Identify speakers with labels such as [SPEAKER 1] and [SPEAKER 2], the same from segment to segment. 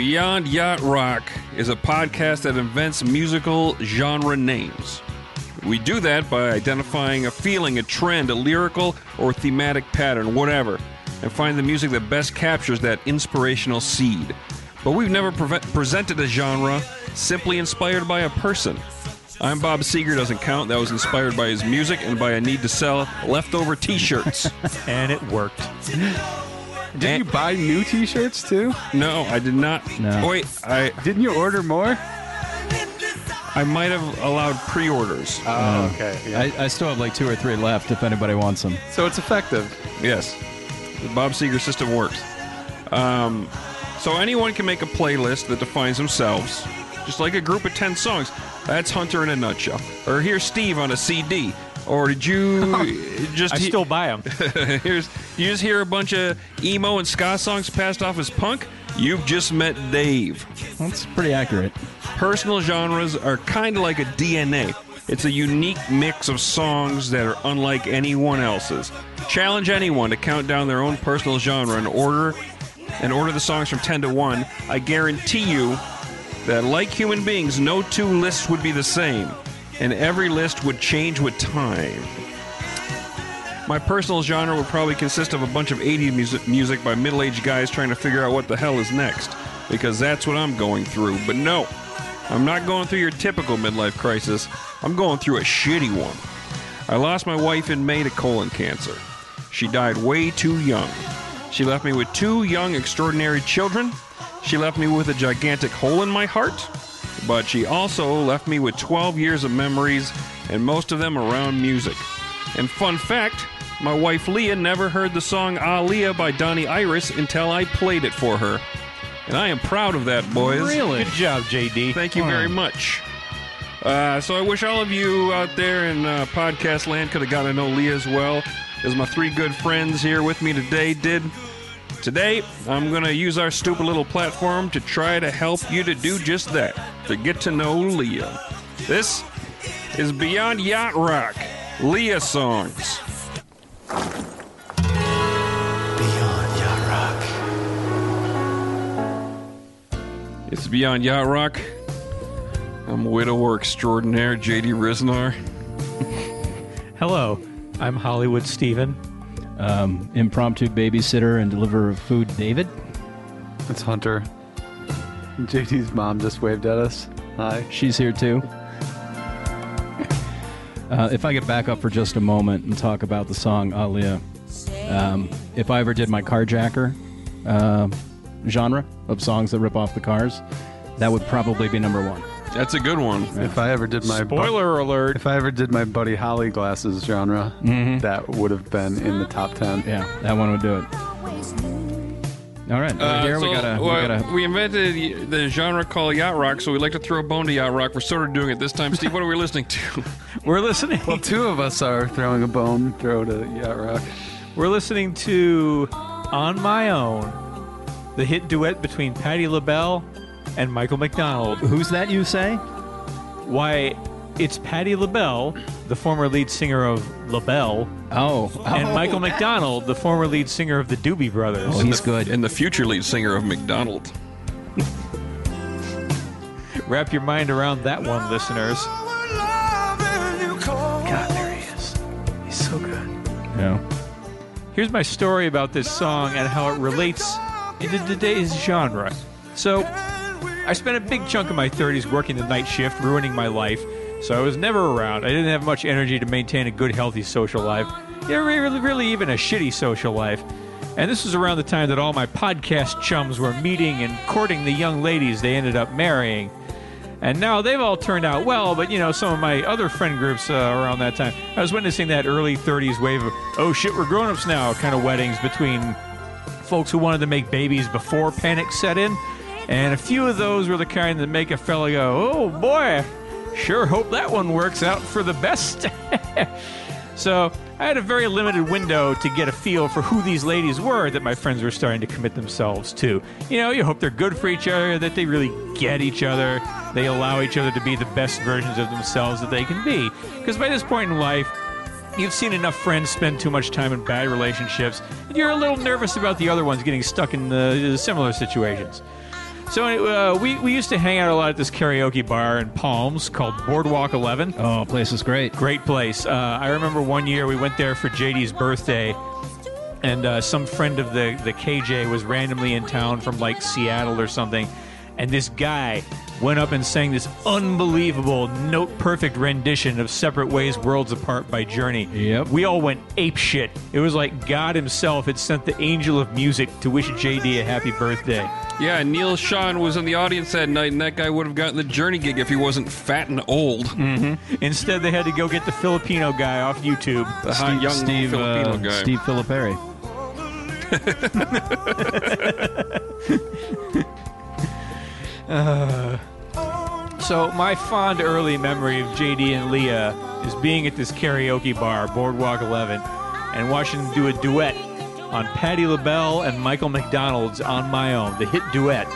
[SPEAKER 1] Beyond Yacht Rock is a podcast that invents musical genre names. We do that by identifying a feeling, a trend, a lyrical or thematic pattern, whatever, and find the music that best captures that inspirational seed. But we've never preve- presented a genre simply inspired by a person. I'm Bob Seger, doesn't count. That was inspired by his music and by a need to sell leftover t shirts.
[SPEAKER 2] and it worked.
[SPEAKER 3] Did you buy new T-shirts too?
[SPEAKER 1] no, I did not.
[SPEAKER 4] No.
[SPEAKER 1] Wait, I,
[SPEAKER 3] Didn't you order more?
[SPEAKER 1] I might have allowed pre orders.
[SPEAKER 3] Oh, okay. Yeah.
[SPEAKER 4] I, I still have like two or three left if anybody wants them.
[SPEAKER 3] so it's effective.
[SPEAKER 1] Yes, the Bob Seger system works. Um, so anyone can make a playlist that defines themselves, just like a group of ten songs. That's Hunter in a nutshell. Or here's Steve on a CD. Or did you just
[SPEAKER 2] I
[SPEAKER 1] he-
[SPEAKER 2] still buy them.
[SPEAKER 1] here's you just hear a bunch of emo and ska songs passed off as punk? You've just met Dave.
[SPEAKER 4] That's pretty accurate.
[SPEAKER 1] Personal genres are kind of like a DNA. It's a unique mix of songs that are unlike anyone else's. Challenge anyone to count down their own personal genre and order and order the songs from 10 to 1. I guarantee you that like human beings, no two lists would be the same, and every list would change with time. My personal genre would probably consist of a bunch of 80s music, music by middle aged guys trying to figure out what the hell is next, because that's what I'm going through. But no, I'm not going through your typical midlife crisis. I'm going through a shitty one. I lost my wife in May to colon cancer. She died way too young. She left me with two young, extraordinary children. She left me with a gigantic hole in my heart. But she also left me with 12 years of memories, and most of them around music. And fun fact my wife Leah never heard the song Aaliyah by Donnie Iris until I played it for her. And I am proud of that, boys. Really?
[SPEAKER 2] Good job, JD.
[SPEAKER 1] Thank you very much. Uh, so I wish all of you out there in uh, podcast land could have gotten to know Leah as well as my three good friends here with me today did. Today, I'm going to use our stupid little platform to try to help you to do just that, to get to know Leah. This is Beyond Yacht Rock, Leah songs.
[SPEAKER 5] Beyond Yacht Rock.
[SPEAKER 1] It's Beyond Yacht Rock. I'm widower extraordinaire JD Ryznar.
[SPEAKER 2] Hello, I'm Hollywood Steven.
[SPEAKER 4] Um, impromptu babysitter and deliverer of food, David.
[SPEAKER 3] It's Hunter. JD's mom just waved at us. Hi.
[SPEAKER 4] She's here too. Uh, if I could back up for just a moment and talk about the song Aaliyah, um, if I ever did my carjacker uh, genre of songs that rip off the cars, that would probably be number one.
[SPEAKER 1] That's a good one.
[SPEAKER 3] If I ever did my bu-
[SPEAKER 2] Spoiler alert.
[SPEAKER 3] if I ever did my Buddy Holly glasses genre, that would have been in the top ten.
[SPEAKER 4] Yeah, that one would do it. All right,
[SPEAKER 1] Uh,
[SPEAKER 4] here we gotta,
[SPEAKER 1] well,
[SPEAKER 4] we gotta.
[SPEAKER 1] we invented the genre called yacht rock, so we like to throw a bone to yacht rock. We're sort of doing it this time. Steve, what are we listening to?
[SPEAKER 2] We're listening.
[SPEAKER 3] Well, two of us are throwing a bone throw to Yacht Rock.
[SPEAKER 2] We're listening to On My Own, the hit duet between Patti LaBelle and Michael McDonald.
[SPEAKER 4] Who's that? You say?
[SPEAKER 2] Why, it's Patti LaBelle, the former lead singer of LaBelle,
[SPEAKER 4] Oh,
[SPEAKER 2] and
[SPEAKER 4] oh.
[SPEAKER 2] Michael McDonald, the former lead singer of the Doobie Brothers.
[SPEAKER 4] Oh, he's good.
[SPEAKER 1] and the future lead singer of McDonald.
[SPEAKER 2] Wrap your mind around that one, listeners. God, there he is. He's so good.
[SPEAKER 4] Yeah.
[SPEAKER 2] Here's my story about this song and how it relates into today's genre. So, I spent a big chunk of my 30s working the night shift, ruining my life. So I was never around. I didn't have much energy to maintain a good, healthy social life. Yeah, really, really even a shitty social life. And this was around the time that all my podcast chums were meeting and courting the young ladies they ended up marrying. And now they've all turned out well, but you know, some of my other friend groups uh, around that time, I was witnessing that early 30s wave of, oh shit, we're grown ups now kind of weddings between folks who wanted to make babies before panic set in. And a few of those were the kind that make a fella go, oh boy, sure hope that one works out for the best. so I had a very limited window to get a feel for who these ladies were that my friends were starting to commit themselves to. You know, you hope they're good for each other, that they really get each other, they allow each other to be the best versions of themselves that they can be. Because by this point in life, You've seen enough friends spend too much time in bad relationships, and you're a little nervous about the other ones getting stuck in uh, similar situations. So uh, we we used to hang out a lot at this karaoke bar in Palms called Boardwalk Eleven.
[SPEAKER 4] Oh, place is great.
[SPEAKER 2] Great place. Uh, I remember one year we went there for JD's birthday, and uh, some friend of the the KJ was randomly in town from like Seattle or something, and this guy went up and sang this unbelievable note perfect rendition of Separate Ways Worlds Apart by Journey.
[SPEAKER 4] Yep.
[SPEAKER 2] We all went ape shit. It was like God himself had sent the angel of music to wish JD a happy birthday.
[SPEAKER 1] Yeah, Neal Schon was in the audience that night, and that guy would have gotten the Journey gig if he wasn't fat and old.
[SPEAKER 2] Instead, they had to go get the Filipino guy off YouTube.
[SPEAKER 1] The hot young
[SPEAKER 4] Steve,
[SPEAKER 1] Filipino
[SPEAKER 4] uh,
[SPEAKER 1] guy.
[SPEAKER 4] Steve Filipperi.
[SPEAKER 2] So my fond early memory of JD and Leah is being at this karaoke bar, Boardwalk 11, and watching them do a duet on Patti LaBelle and Michael McDonald's "On My Own," the hit duet.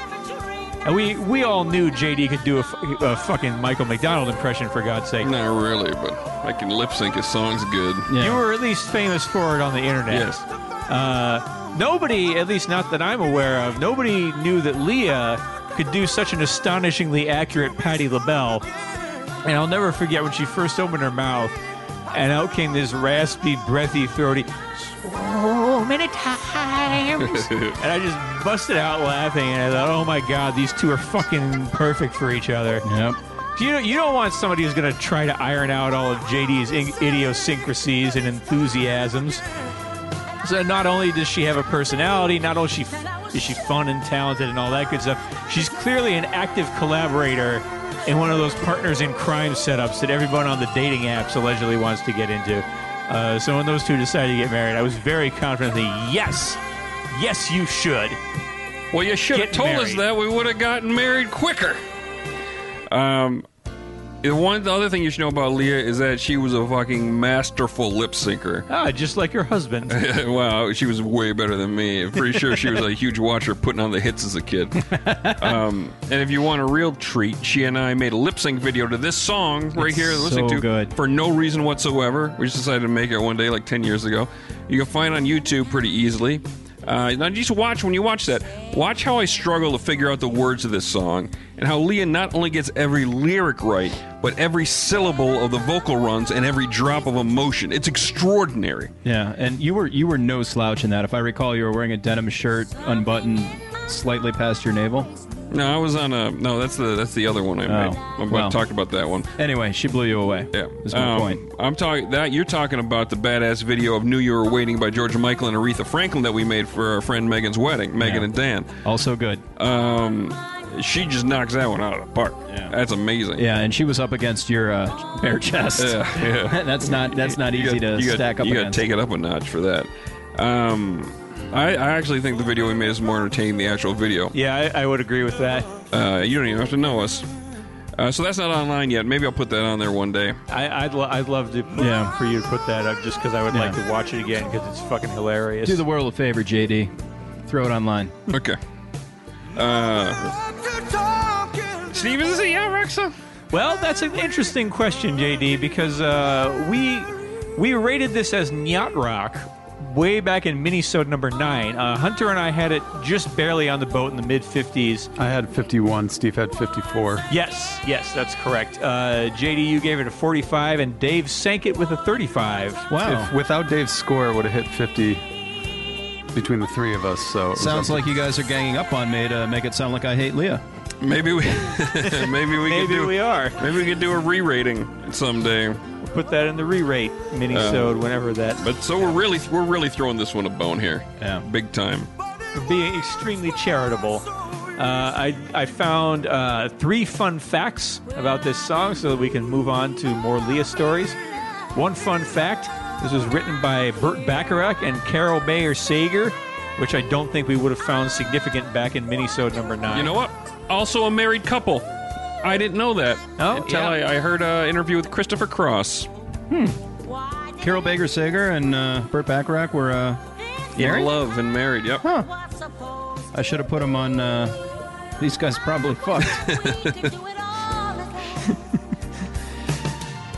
[SPEAKER 2] And we we all knew JD could do a, a fucking Michael McDonald impression for God's sake.
[SPEAKER 1] Not really, but I can lip sync his songs good.
[SPEAKER 4] Yeah.
[SPEAKER 2] You were at least famous for it on the internet.
[SPEAKER 1] Yes.
[SPEAKER 2] Uh, nobody, at least not that I'm aware of, nobody knew that Leah could do such an astonishingly accurate Patti LaBelle. And I'll never forget when she first opened her mouth, and out came this raspy, breathy, throaty, so many times. and I just busted out laughing, and I thought, oh my god, these two are fucking perfect for each other.
[SPEAKER 4] Yep.
[SPEAKER 2] You don't, you don't want somebody who's going to try to iron out all of JD's idiosyncrasies and enthusiasms. So not only does she have a personality, not only she, is she fun and talented and all that good stuff, she's clearly an active collaborator in one of those partners in crime setups that everyone on the dating apps allegedly wants to get into. Uh, so when those two decided to get married, I was very confidently, yes, yes, you should.
[SPEAKER 1] Well, you should have
[SPEAKER 2] Get
[SPEAKER 1] told us that. We would have gotten married quicker. Um, the one the other thing you should know about Leah is that she was a fucking masterful lip syncer.
[SPEAKER 2] Ah, just like your husband.
[SPEAKER 1] wow, she was way better than me. I'm pretty sure she was a huge watcher putting on the hits as a kid. Um, and if you want a real treat, she and I made a lip sync video to this song right
[SPEAKER 4] It's
[SPEAKER 1] here. Listening
[SPEAKER 4] so
[SPEAKER 1] to
[SPEAKER 4] good.
[SPEAKER 1] for no reason whatsoever. We just decided to make it one day, like ten years ago. You can find it on YouTube pretty easily. Uh, now just watch when you watch that. Watch how I struggle to figure out the words of this song, and how Leah not only gets every lyric right, but every syllable of the vocal runs and every drop of emotion. It's extraordinary.
[SPEAKER 4] Yeah, and you were you were no slouch in that. If I recall, you were wearing a denim shirt, unbuttoned slightly past your navel.
[SPEAKER 1] No, I was on a no. That's the that's the other one I
[SPEAKER 4] Oh,
[SPEAKER 1] made. I'm
[SPEAKER 4] well.
[SPEAKER 1] about to talk about that one.
[SPEAKER 4] Anyway, she blew you away.
[SPEAKER 1] Yeah,
[SPEAKER 4] is my
[SPEAKER 1] Um,
[SPEAKER 4] point.
[SPEAKER 1] I'm talking that you're talking about the badass video of "Knew You Were Waiting" by George Michael and Aretha Franklin that we made for our friend Megan's wedding, Megan
[SPEAKER 4] Yeah.
[SPEAKER 1] and Dan.
[SPEAKER 4] Also good.
[SPEAKER 1] Um, she just knocks that one out of the park.
[SPEAKER 4] Yeah.
[SPEAKER 1] That's amazing.
[SPEAKER 4] Yeah, and she was up against your uh, bare chest.
[SPEAKER 1] Yeah, yeah.
[SPEAKER 4] that's not that's not easy
[SPEAKER 1] got-
[SPEAKER 4] to
[SPEAKER 1] got-
[SPEAKER 4] stack up
[SPEAKER 1] You got to
[SPEAKER 4] against.
[SPEAKER 1] take it up a notch for that. Um, I, I actually think the video we made is more entertaining than the actual video.
[SPEAKER 2] yeah, I, I would agree with that.
[SPEAKER 1] Uh, you don't even have to know us. Uh, so that's not online yet. Maybe I'll put that on there one day.
[SPEAKER 2] I, I'd, lo- I'd love to
[SPEAKER 4] Yeah.
[SPEAKER 2] for you to put that up just because I would like to watch it again because it's fucking hilarious.
[SPEAKER 4] Do the world a favor, JD. Throw it online.
[SPEAKER 1] Okay. Uh, Steve, is this a yeah, Rexa?
[SPEAKER 2] well, that's an interesting question, JD, because uh, we we rated this as Nyacht Rock way back in Minnesota number nine. Uh, Hunter and I had it just barely on the boat in the mid 50s.
[SPEAKER 3] I had 51. Steve had 54.
[SPEAKER 2] Yes, yes, that's correct. Uh, JD, you gave it a 45, and Dave sank it with a 35.
[SPEAKER 4] Wow.
[SPEAKER 3] If without Dave's score, it would have hit 50 between the three of us. So
[SPEAKER 4] Sounds like you guys are ganging up on me to make it sound like I hate Leah.
[SPEAKER 1] Maybe we, maybe we could
[SPEAKER 2] Maybe
[SPEAKER 1] do,
[SPEAKER 2] we are.
[SPEAKER 1] maybe we could do a re-rating someday.
[SPEAKER 2] Put that in the re-rate mini-sode whenever that.
[SPEAKER 1] But so we're really, we're really throwing this one a bone here.
[SPEAKER 4] Yeah.
[SPEAKER 1] big time.
[SPEAKER 2] being extremely charitable. Uh, I, I found uh, three fun facts about this song so that we can move on to more Leah stories. One fun fact this was written by Burt Bacharach and Carol Bayer Sager, which I don't think we would have found significant back in Minnesota number nine.
[SPEAKER 1] You know what? Also a married couple. I didn't know that
[SPEAKER 2] Oh,
[SPEAKER 1] until
[SPEAKER 2] yeah.
[SPEAKER 1] I, I heard an interview with Christopher Cross.
[SPEAKER 4] Carol Bayer Sager and uh, Burt Bacharach were uh, married.
[SPEAKER 1] In love and married. Yep.
[SPEAKER 4] I should have put them on. Uh, these guys probably fucked.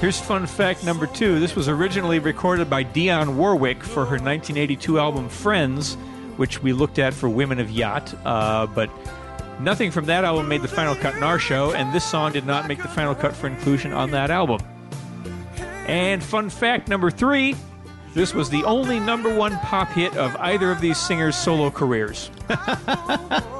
[SPEAKER 2] Here's fun fact number two. This was originally recorded by Dionne Warwick for her 1982 album Friends, which we looked at for Women of Yacht. Uh, but Nothing from that album made the final cut in our show, and this song did not make the final cut for inclusion on that album. And fun fact number three this was the only number one pop hit of either of these singers' solo careers.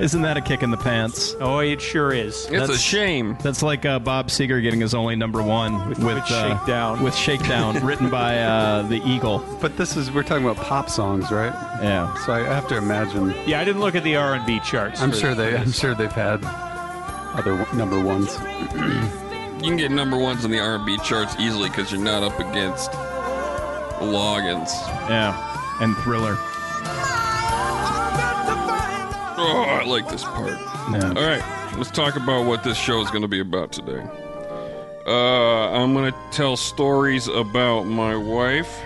[SPEAKER 4] Isn't that a kick in the pants?
[SPEAKER 2] Oh, it sure is.
[SPEAKER 1] It's a
[SPEAKER 4] That's-
[SPEAKER 1] shame.
[SPEAKER 4] That's like uh, Bob Seger getting his only number one
[SPEAKER 2] With-
[SPEAKER 4] with,
[SPEAKER 2] with
[SPEAKER 4] uh,
[SPEAKER 2] Shakedown.
[SPEAKER 4] With Shakedown, written by uh, the Eagle.
[SPEAKER 3] But this is we're talking about pop songs, right?
[SPEAKER 4] Yeah.
[SPEAKER 3] So I have to imagine.
[SPEAKER 2] Yeah, I didn't look at the R&B charts.
[SPEAKER 3] I'm
[SPEAKER 2] for-
[SPEAKER 3] sure they. I'm sure they've had other w- number ones.
[SPEAKER 1] You can get number ones in the R&B charts easily because you're not up against Loggins.
[SPEAKER 4] Yeah. And Thriller.
[SPEAKER 1] Oh, I like this part.
[SPEAKER 4] Yeah.
[SPEAKER 1] All right, let's talk about what this show is going to be about today. Uh, I'm going to tell stories about my wife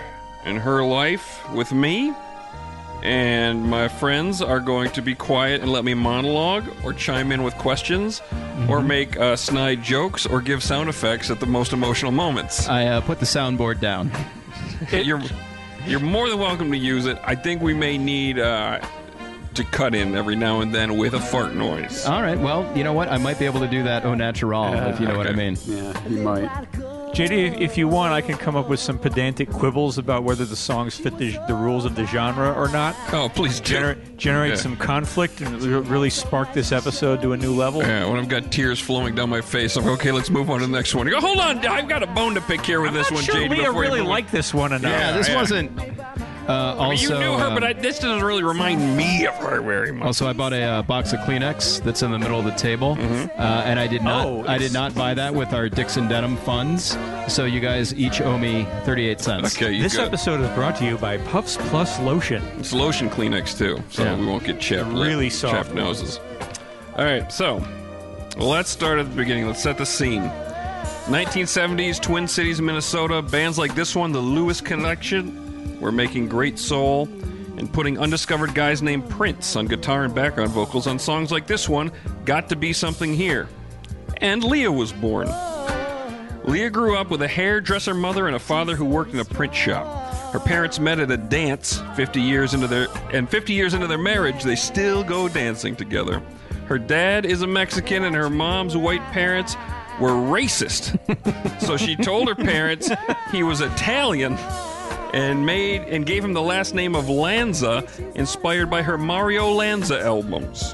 [SPEAKER 1] and her life with me, and my friends are going to be quiet and let me monologue or chime in with questions or make uh, snide jokes or give sound effects at the most emotional moments.
[SPEAKER 4] I uh, put the soundboard down.
[SPEAKER 1] you're you're more than welcome to use it. I think we may need uh, to cut in every now and then with a fart noise.
[SPEAKER 4] All right. Well, you know what? I might be able to do that au natural, if you know what I mean.
[SPEAKER 3] Yeah, you might.
[SPEAKER 2] JD, if- if you want, I can come up with some pedantic quibbles about whether the songs fit the, the rules of the genre or not.
[SPEAKER 1] Oh, please do.
[SPEAKER 2] Generate, generate
[SPEAKER 1] Yeah.
[SPEAKER 2] some conflict and re- really spark this episode to a new level.
[SPEAKER 1] Yeah, when I've got tears flowing down my face, I'm like, okay. Let's move on to the next one. Go, hold on, I've got a bone to pick here with this
[SPEAKER 2] I'm
[SPEAKER 1] one,
[SPEAKER 2] not sure
[SPEAKER 1] JD.
[SPEAKER 2] Leah
[SPEAKER 1] before you
[SPEAKER 2] really
[SPEAKER 1] move on.
[SPEAKER 2] liked this one enough.
[SPEAKER 1] Yeah,
[SPEAKER 4] this
[SPEAKER 1] yeah.
[SPEAKER 4] wasn't. Uh, also,
[SPEAKER 1] I mean, you knew her,
[SPEAKER 4] uh,
[SPEAKER 1] but I, this doesn't really remind me of her very much.
[SPEAKER 4] Also, I bought a uh, box of Kleenex that's in the middle of the table,
[SPEAKER 1] Mm-hmm.
[SPEAKER 4] uh, and I did not.
[SPEAKER 2] Oh,
[SPEAKER 4] I did not buy that with our Dixon Denim funds. So you guys each owe me thirty-eight cents.
[SPEAKER 1] okay, you
[SPEAKER 2] This
[SPEAKER 1] got
[SPEAKER 2] episode is brought to you by Puffs Plus Lotion.
[SPEAKER 1] it's lotion Kleenex too, so
[SPEAKER 4] Yeah.
[SPEAKER 1] we won't get chapped.
[SPEAKER 2] Really soft
[SPEAKER 1] chapped noses. All right, so let's start at the beginning. Let's set the scene. 1970s, Twin Cities, Minnesota. Bands like this one, the Lewis Connection, were making great soul and putting undiscovered guys named Prince on guitar and background vocals on songs like this one, Got to Be Something Here. And Leah was born. Leah grew up with a hairdresser mother and a father who worked in a print shop. Her parents met at a dance 50 years into their and 50 years into their marriage, they still go dancing together. Her dad is a Mexican and her mom's white parents were racist. so she told her parents he was Italian and made and gave him the last name of Lanza, inspired by her Mario Lanza albums.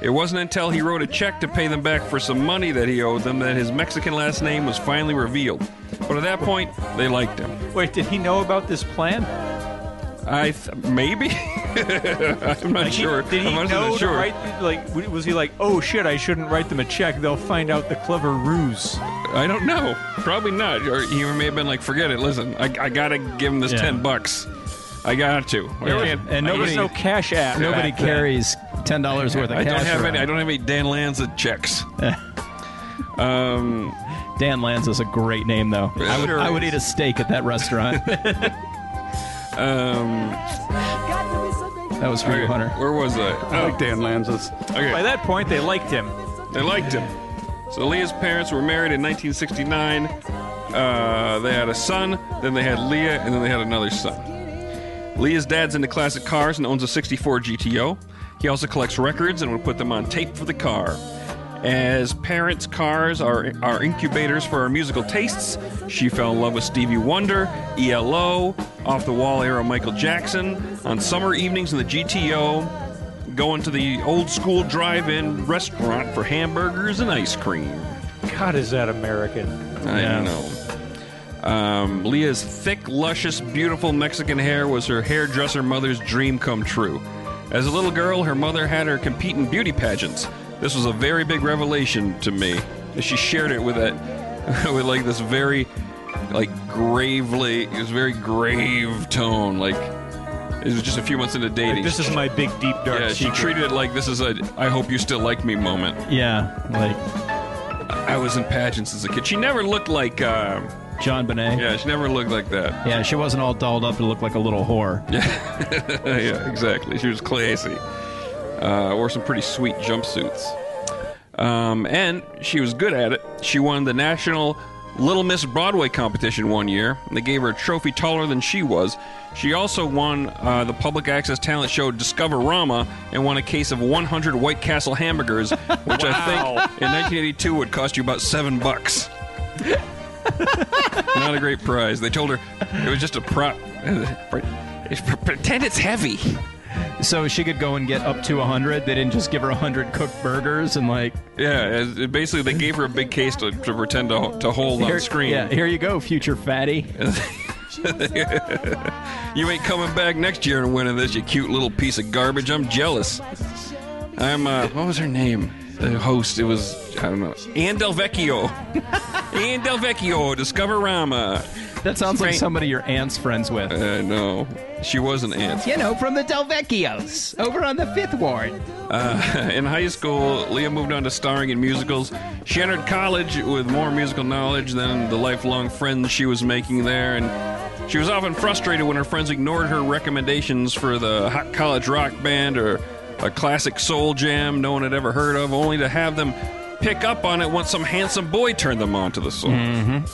[SPEAKER 1] It wasn't until he wrote a check to pay them back for some money that he owed them that his Mexican last name was finally revealed. But at that point, they liked him.
[SPEAKER 2] Wait, did he know about this plan?
[SPEAKER 1] I th- maybe I'm not
[SPEAKER 2] Like, he-
[SPEAKER 1] sure.
[SPEAKER 2] Did he
[SPEAKER 1] I'm
[SPEAKER 2] know
[SPEAKER 1] not
[SPEAKER 2] to write? Like, was he like, "Oh shit, I shouldn't write them a check. They'll find out the clever ruse."
[SPEAKER 1] I don't know. Probably not. Or he may have been like, "Forget it. Listen, I, I gotta give him this
[SPEAKER 4] Yeah.
[SPEAKER 1] ten bucks. I got to. I
[SPEAKER 4] Yeah.
[SPEAKER 1] can't-
[SPEAKER 4] And
[SPEAKER 2] There was
[SPEAKER 4] nobody,
[SPEAKER 2] no cash app.
[SPEAKER 4] nobody
[SPEAKER 2] back
[SPEAKER 4] carries ten dollars worth of
[SPEAKER 1] I
[SPEAKER 4] cash.
[SPEAKER 1] don't have
[SPEAKER 4] around.
[SPEAKER 1] any. I don't have any Dan Lanza checks. um,
[SPEAKER 4] Dan Lanza's a great name, though. I would,
[SPEAKER 2] Sure
[SPEAKER 4] I would eat a steak at that restaurant.
[SPEAKER 1] um,
[SPEAKER 4] that was for you, Hunter.
[SPEAKER 1] where was I?
[SPEAKER 3] I like Dan Lanza's.
[SPEAKER 1] okay.
[SPEAKER 2] By that point, they liked him.
[SPEAKER 1] They liked him. So Leah's parents were married in 1969. Uh, they had a son, then they had Leah, and then they had another son. Leah's dad's into classic cars and owns a 64 GTO. He also collects records and would put them on tape for the car. As parents' cars are, are incubators for our musical tastes, she fell in love with Stevie Wonder, ELO, off the wall era Michael Jackson, on summer evenings in the GTO, going to the old school drive in restaurant for hamburgers and ice cream.
[SPEAKER 2] God, is that American?
[SPEAKER 1] I
[SPEAKER 4] Yeah.
[SPEAKER 1] know. Um, Leah's thick, luscious, beautiful Mexican hair was her hairdresser mother's dream come true. As a little girl, her mother had her compete in beauty pageants. This was a very big revelation to me. And She shared it with that, with like this very, like gravely, it was very grave tone. Like it was just a few months into dating.
[SPEAKER 2] Like, this is my big, deep, dark
[SPEAKER 1] yeah. She
[SPEAKER 2] secret.
[SPEAKER 1] treated it like this is a "I hope you still like me" moment.
[SPEAKER 4] Yeah, like
[SPEAKER 1] I was in pageants as a kid. She never looked like. Uh,
[SPEAKER 4] JonBenét.
[SPEAKER 1] yeah, she never looked like that.
[SPEAKER 4] Yeah, she wasn't all dolled up to look like a little whore.
[SPEAKER 1] yeah, yeah, exactly. She was classy. Uh, wore some pretty sweet jumpsuits. Um, and she was good at it. She won the National Little Miss Broadway competition one year. and They gave her a trophy taller than she was. She also won uh, the public access talent show Discover Rama and won a case of 100 White Castle hamburgers, which I think in 1982 would cost you about seven bucks. Not a great prize. They told her it was just a prop. Pretend it's heavy.
[SPEAKER 4] So she could go and get up to 100. They didn't just give her 100 cooked burgers and, like,
[SPEAKER 1] Yeah, as- basically they gave her a big case to, to pretend to, to hold
[SPEAKER 4] here,
[SPEAKER 1] on screen.
[SPEAKER 4] yeah, here you go, future fatty.
[SPEAKER 1] You ain't coming back next year and winning this, you cute little piece of garbage. I'm jealous. I'm, uh, what was her name? The host, it was, I don't know, Ann Del Vecchio. Ann Del Vecchio, Discover Rama.
[SPEAKER 4] That sounds like somebody your aunt's friends with.
[SPEAKER 1] Uh, know. she was an aunt.
[SPEAKER 4] You know, from the Delvecchios, over on the Fifth Ward.
[SPEAKER 1] Uh, in high school, Leah moved on to starring in musicals. She entered college with more musical knowledge than the lifelong friends she was making there, and she was often frustrated when her friends ignored her recommendations for the hot college rock band or a classic soul jam no one had ever heard of, only to have them pick up on it once some handsome boy turned them on to the song.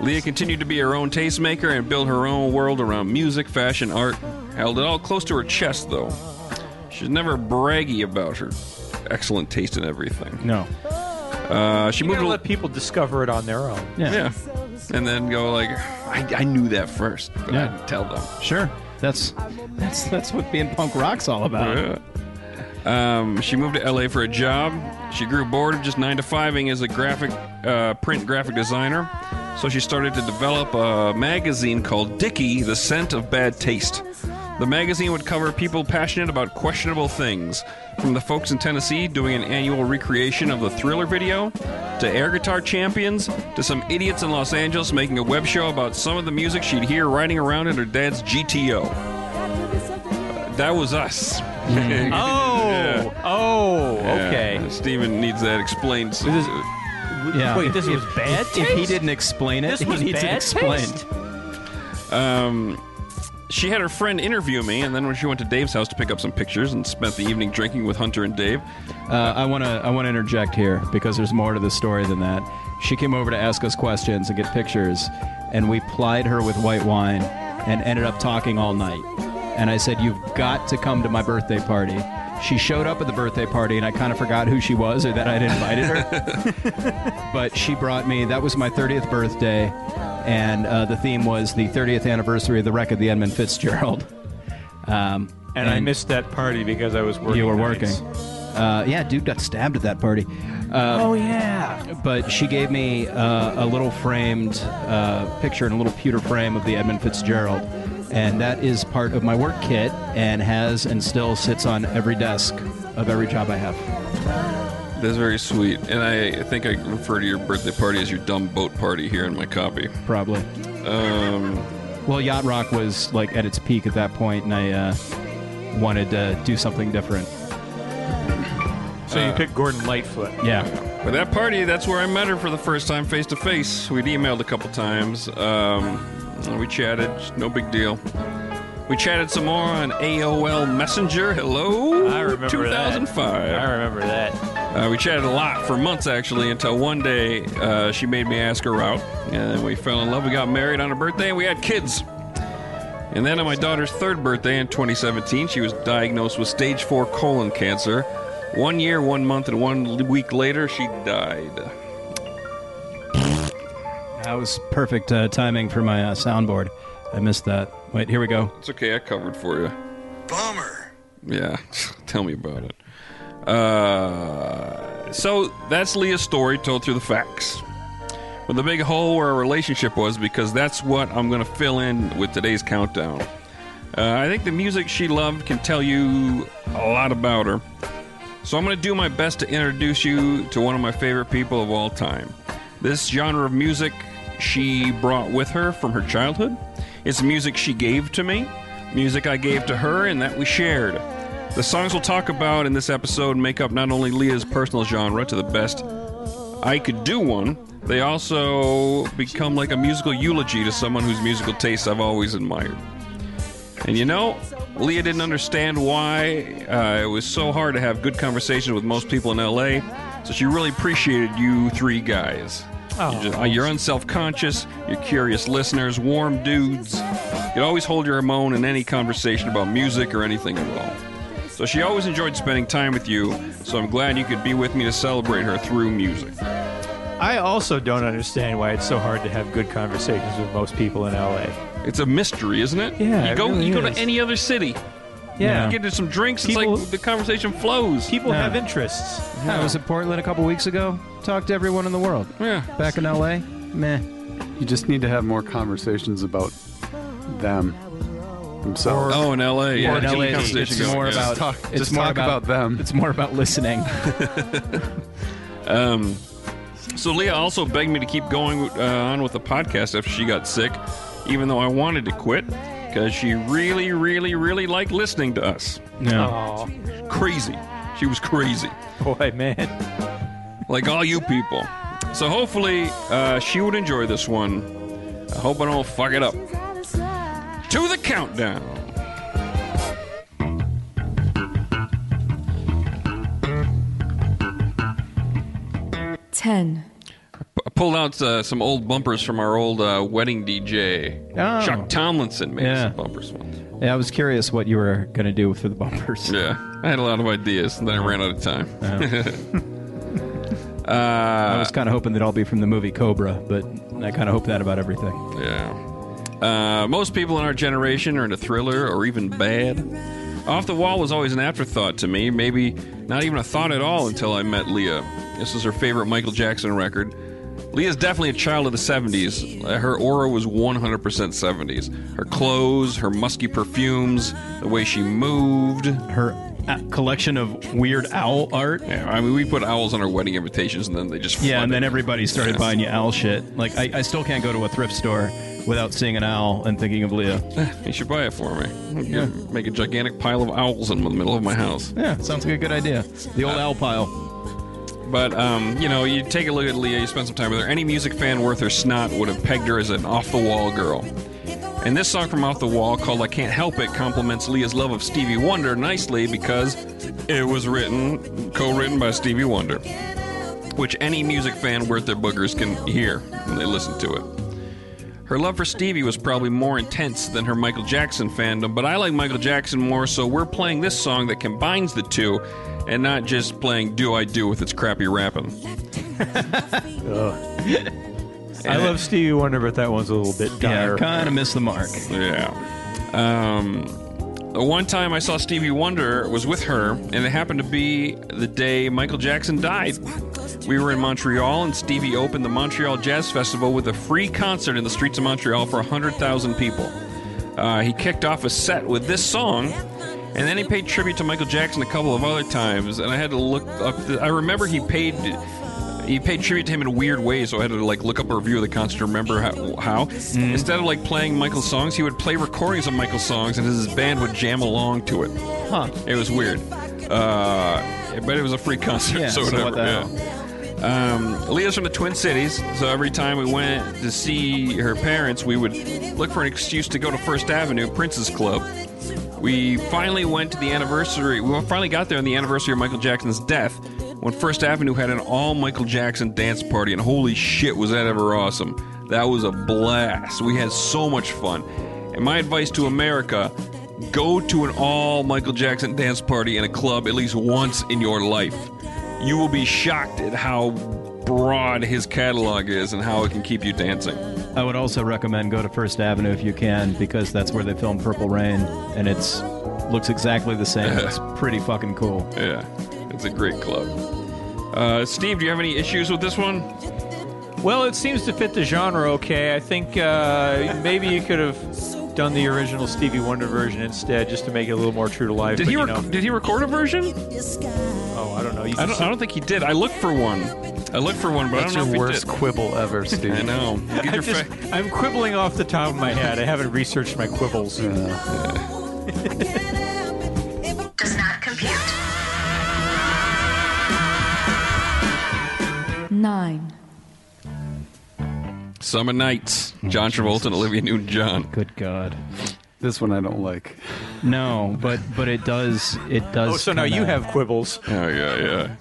[SPEAKER 1] Leah continued to be her own tastemaker and build her own world around music, fashion, art. Held it all close to her chest, though. She's never braggy about her excellent taste in everything.
[SPEAKER 4] No.
[SPEAKER 1] Uh, she
[SPEAKER 2] You
[SPEAKER 1] moved
[SPEAKER 2] gotta
[SPEAKER 1] to
[SPEAKER 2] let people discover it on their own.
[SPEAKER 4] Yeah.
[SPEAKER 1] yeah, and then go like, I, I knew that first, but
[SPEAKER 4] Yeah.
[SPEAKER 1] I didn't tell them.
[SPEAKER 4] Sure. That's that's that's what being punk rock's all about.
[SPEAKER 1] Yeah. Um, she moved to LA for a job. She grew bored of just nine to fiving as a graphic, uh, print graphic designer. So she started to develop a magazine called Dickie: The Scent of Bad Taste. The magazine would cover people passionate about questionable things, from the folks in Tennessee doing an annual recreation of the Thriller video, to air guitar champions, to some idiots in Los Angeles making a web show about some of the music she'd hear riding around in her dad's GTO. That was us. Mm-hmm.
[SPEAKER 2] Oh,
[SPEAKER 1] Yeah.
[SPEAKER 2] oh,
[SPEAKER 1] Yeah.
[SPEAKER 2] okay.
[SPEAKER 1] Steven needs that explained.
[SPEAKER 2] Is-
[SPEAKER 4] Yeah.
[SPEAKER 2] Wait, this was bad
[SPEAKER 4] If he didn't explain it,
[SPEAKER 2] This
[SPEAKER 4] he
[SPEAKER 2] was
[SPEAKER 4] needs it
[SPEAKER 2] bad
[SPEAKER 4] explained.
[SPEAKER 2] taste?
[SPEAKER 1] Um, she had her friend interview me, and then when she went to Dave's house to pick up some pictures and spent the evening drinking with Hunter and Dave.
[SPEAKER 4] Uh, I want to I want to interject here because there's more to the story than that. She came over to ask us questions and get pictures, and we plied her with white wine and ended up talking all night. And I said, "You've got to come to my birthday party." She showed up at the birthday party, and I kind of forgot who she was or that I'd invited her. but she brought me. That was my 30th birthday, and uh, the theme was the 30th anniversary of the wreck of the Edmund Fitzgerald. Um,
[SPEAKER 2] And, I missed that party because I was working.
[SPEAKER 4] you were
[SPEAKER 2] nights.
[SPEAKER 4] working. Uh, yeah, dude got stabbed at that party. Uh,
[SPEAKER 2] Oh yeah.
[SPEAKER 4] but she gave me uh, a little framed uh, picture in a little pewter frame of the Edmund Fitzgerald. And that is part of my work kit and has and still sits on every desk of every job I have.
[SPEAKER 1] That's very sweet. And I think I refer to your birthday party as your dumb boat party here in my copy.
[SPEAKER 4] Probably.
[SPEAKER 1] Um,
[SPEAKER 4] Well, Yacht Rock was like at its peak at that point, and I uh, wanted to do something different.
[SPEAKER 2] So you picked Gordon Lightfoot.
[SPEAKER 4] Yeah.
[SPEAKER 1] but that party, that's where I met her for the first time face to face. We'd emailed a couple times. Um, and we chatted. No big deal. We chatted some more on AOL Messenger. Hello?
[SPEAKER 2] I remember that.
[SPEAKER 1] 2005.
[SPEAKER 2] I remember that.
[SPEAKER 1] Uh, we chatted a lot for months, actually, until one day uh, she made me ask her out. And then we fell in love. We got married on her birthday, and we had kids. And then on my daughter's third birthday in 2017, she was diagnosed with stage four colon cancer. One year, one month, and one week later, she died.
[SPEAKER 4] That was perfect uh, timing for my uh, soundboard. I missed that. Wait, here we go.
[SPEAKER 1] It's okay, I covered for you.
[SPEAKER 5] Bummer.
[SPEAKER 1] Yeah, tell me about it. Uh, so that's Leah's story told through the facts. With the big hole where our relationship was, because that's what I'm going to fill in with today's countdown. Uh, I think the music she loved can tell you a lot about her. So I'm going to do my best to introduce you to one of my favorite people of all time. This genre of music she brought with her from her childhood. It's music she gave to me, music I gave to her, and that we shared. The songs we'll talk about in this episode make up not only Leah's personal genre to the best I could do one, they also become like a musical eulogy to someone whose musical taste I've always admired. And you know, Leah didn't understand why uh, it was so hard to have good conversations with most people in LA, so she really appreciated you three guys. You're, just, uh, you're unself-conscious. You're curious listeners, warm dudes. You always hold your own in any conversation about music or anything at all. So she always enjoyed spending time with you. So I'm glad you could be with me to celebrate her through music.
[SPEAKER 2] I also don't understand why it's so hard to have good conversations with most people in LA.
[SPEAKER 1] It's a mystery, isn't it?
[SPEAKER 2] Yeah,
[SPEAKER 1] You go.
[SPEAKER 2] really
[SPEAKER 1] you go
[SPEAKER 2] is.
[SPEAKER 1] to any other city.
[SPEAKER 2] Yeah.
[SPEAKER 1] You get into some drinks.
[SPEAKER 2] People-
[SPEAKER 1] it's like the conversation flows.
[SPEAKER 2] People
[SPEAKER 4] Yeah.
[SPEAKER 2] have interests. Yeah.
[SPEAKER 4] I was in Portland a couple weeks ago. Talked to everyone in the world.
[SPEAKER 1] yeah.
[SPEAKER 4] Back in LA, meh.
[SPEAKER 3] You just need to have more conversations about them themselves.
[SPEAKER 1] Oh, in L.A. Yeah.
[SPEAKER 4] in LA,
[SPEAKER 1] the conversation
[SPEAKER 4] it's more
[SPEAKER 1] yeah.
[SPEAKER 4] about
[SPEAKER 3] talk-
[SPEAKER 4] it's
[SPEAKER 3] just
[SPEAKER 4] more
[SPEAKER 3] talk about them.
[SPEAKER 4] It's more about listening.
[SPEAKER 1] Um, so Leah also begged me to keep going uh, on with the podcast after she got sick, even though I wanted to quit because she really, really, really liked listening to us.
[SPEAKER 4] no.
[SPEAKER 2] Oh,
[SPEAKER 1] Crazy. She was crazy,
[SPEAKER 2] boy, man.
[SPEAKER 1] like all you people. So hopefully uh, she would enjoy this one. I hope I don't fuck it up. To the countdown.
[SPEAKER 6] Ten,
[SPEAKER 1] I pulled out uh, some old bumpers from our old uh, wedding DJ.
[SPEAKER 4] Oh.
[SPEAKER 1] Chuck Tomlinson made
[SPEAKER 4] Yeah.
[SPEAKER 1] some bumpers once.
[SPEAKER 4] Yeah, I was curious what you were going to do for the bumpers.
[SPEAKER 1] Yeah, I had a lot of ideas, and then I ran out of time.
[SPEAKER 4] I was kind of hoping that I'll be from the movie Cobra, but I kind of hope that about everything.
[SPEAKER 1] Yeah. Uh, most people in our generation are into thriller or even bad. Off the Wall was always an afterthought to me, maybe not even a thought at all until I met Leah. This is her favorite Michael Jackson record. Leah's definitely a child of the 70s. Uh, Her aura was 100% 70s. Her clothes, her musky perfumes, the way she moved.
[SPEAKER 4] Her uh, collection of weird owl art.
[SPEAKER 1] Yeah, I mean, we put owls on our wedding invitations, and then they just
[SPEAKER 4] Yeah, and then everybody started buying you owl shit. Like, I, I still can't go to a thrift store without seeing an owl and thinking of Leah.
[SPEAKER 1] You should buy it for me. Yeah. Make a gigantic pile of owls in the middle of my house.
[SPEAKER 4] Yeah, sounds like a good idea. The old owl pile.
[SPEAKER 1] But um, you know, you take a look at Leah, you spend some time with her. Any music fan worth her snot would have pegged her as an off-the-wall girl. And this song from Off the Wall, called "I Can't Help It," compliments Leah's love of Stevie Wonder nicely because it was written, co-written by Stevie Wonder, which any music fan worth their boogers can hear when they listen to it. Her love for Stevie was probably more intense than her Michael Jackson fandom, but I like Michael Jackson more, so we're playing this song that combines the two and not just playing Do I Do with its crappy rapping.
[SPEAKER 2] I love Stevie Wonder, but that one's a little bit
[SPEAKER 4] Yeah, kind of missed the mark.
[SPEAKER 1] Yeah. Um, the one time I saw Stevie Wonder was with her, and it happened to be the day Michael Jackson died. We were in Montreal, and Stevie opened the Montreal Jazz Festival with a free concert in the streets of Montreal for 100,000 people. Uh, he kicked off a set with this song, and then he paid tribute to Michael Jackson a couple of other times. And I had to look up. The, I remember he paid he paid tribute to him in weird ways, so I had to like look up a review of the concert to remember how. how. Instead of like playing Michael's songs, he would play recordings of Michael's songs, and his band would jam along to it.
[SPEAKER 4] Huh.
[SPEAKER 1] It was weird, uh, but it was a free concert,
[SPEAKER 4] Yeah,
[SPEAKER 1] so
[SPEAKER 4] so
[SPEAKER 1] whatever.
[SPEAKER 4] what the
[SPEAKER 1] yeah.
[SPEAKER 4] hell?
[SPEAKER 1] Um, Leah's from the Twin Cities, so every time we went to see her parents, we would look for an excuse to go to First Avenue, Prince's Club. We finally went to the anniversary. We finally got there on the anniversary of Michael Jackson's death when First Avenue had an all Michael Jackson dance party, and holy shit, was that ever awesome! That was a blast. We had so much fun. And my advice to America go to an all Michael Jackson dance party in a club at least once in your life. You will be shocked at how broad his catalog is and how it can keep you dancing.
[SPEAKER 4] I would also recommend go to First Avenue if you can, because that's where they filmed Purple Rain, and it's looks exactly the same. It's pretty fucking cool.
[SPEAKER 1] Yeah, it's a great club. Uh, Steve, do you have any issues with this one?
[SPEAKER 2] Well, it seems to fit the genre okay. I think uh, maybe you could have done the original Stevie Wonder version instead, just to make it a little more true to life.
[SPEAKER 1] Did
[SPEAKER 2] but,
[SPEAKER 1] he
[SPEAKER 2] you know-
[SPEAKER 1] did he record a version?
[SPEAKER 2] oh, I don't know. You
[SPEAKER 1] I don't, I don't think he did. I looked for one. I looked for one, but
[SPEAKER 3] That's
[SPEAKER 1] I don't know
[SPEAKER 3] your
[SPEAKER 1] if
[SPEAKER 3] worst
[SPEAKER 1] he did.
[SPEAKER 3] quibble ever, Steve.
[SPEAKER 1] I know. Get your
[SPEAKER 2] I'm, just,
[SPEAKER 1] fa-
[SPEAKER 2] I'm quibbling off the top of my head. I haven't researched my quibbles.
[SPEAKER 7] Does
[SPEAKER 6] nine,
[SPEAKER 1] Summer Nights. John Travolta and Olivia Newton-John.
[SPEAKER 4] Good God.
[SPEAKER 3] This one I don't like.
[SPEAKER 4] No, but but it does it does.
[SPEAKER 2] Oh, so now
[SPEAKER 4] kinda-
[SPEAKER 2] you have quibbles.
[SPEAKER 1] Oh yeah, yeah.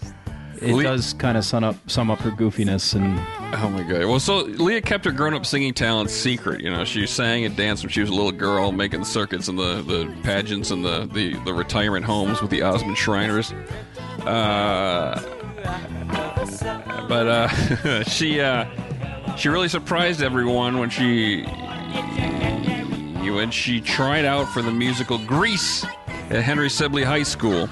[SPEAKER 4] it
[SPEAKER 1] Le-
[SPEAKER 4] does kind of sum up sum up her goofiness and
[SPEAKER 1] Oh my god! Well, so Leah kept her grown-up singing talent secret. You know, she sang and danced when she was a little girl, making the circuits and the, the pageants and the, the, the retirement homes with the Osman Shriners. Uh, but uh, she uh, she really surprised everyone when she when she tried out for the musical Grease at Henry Sibley High School.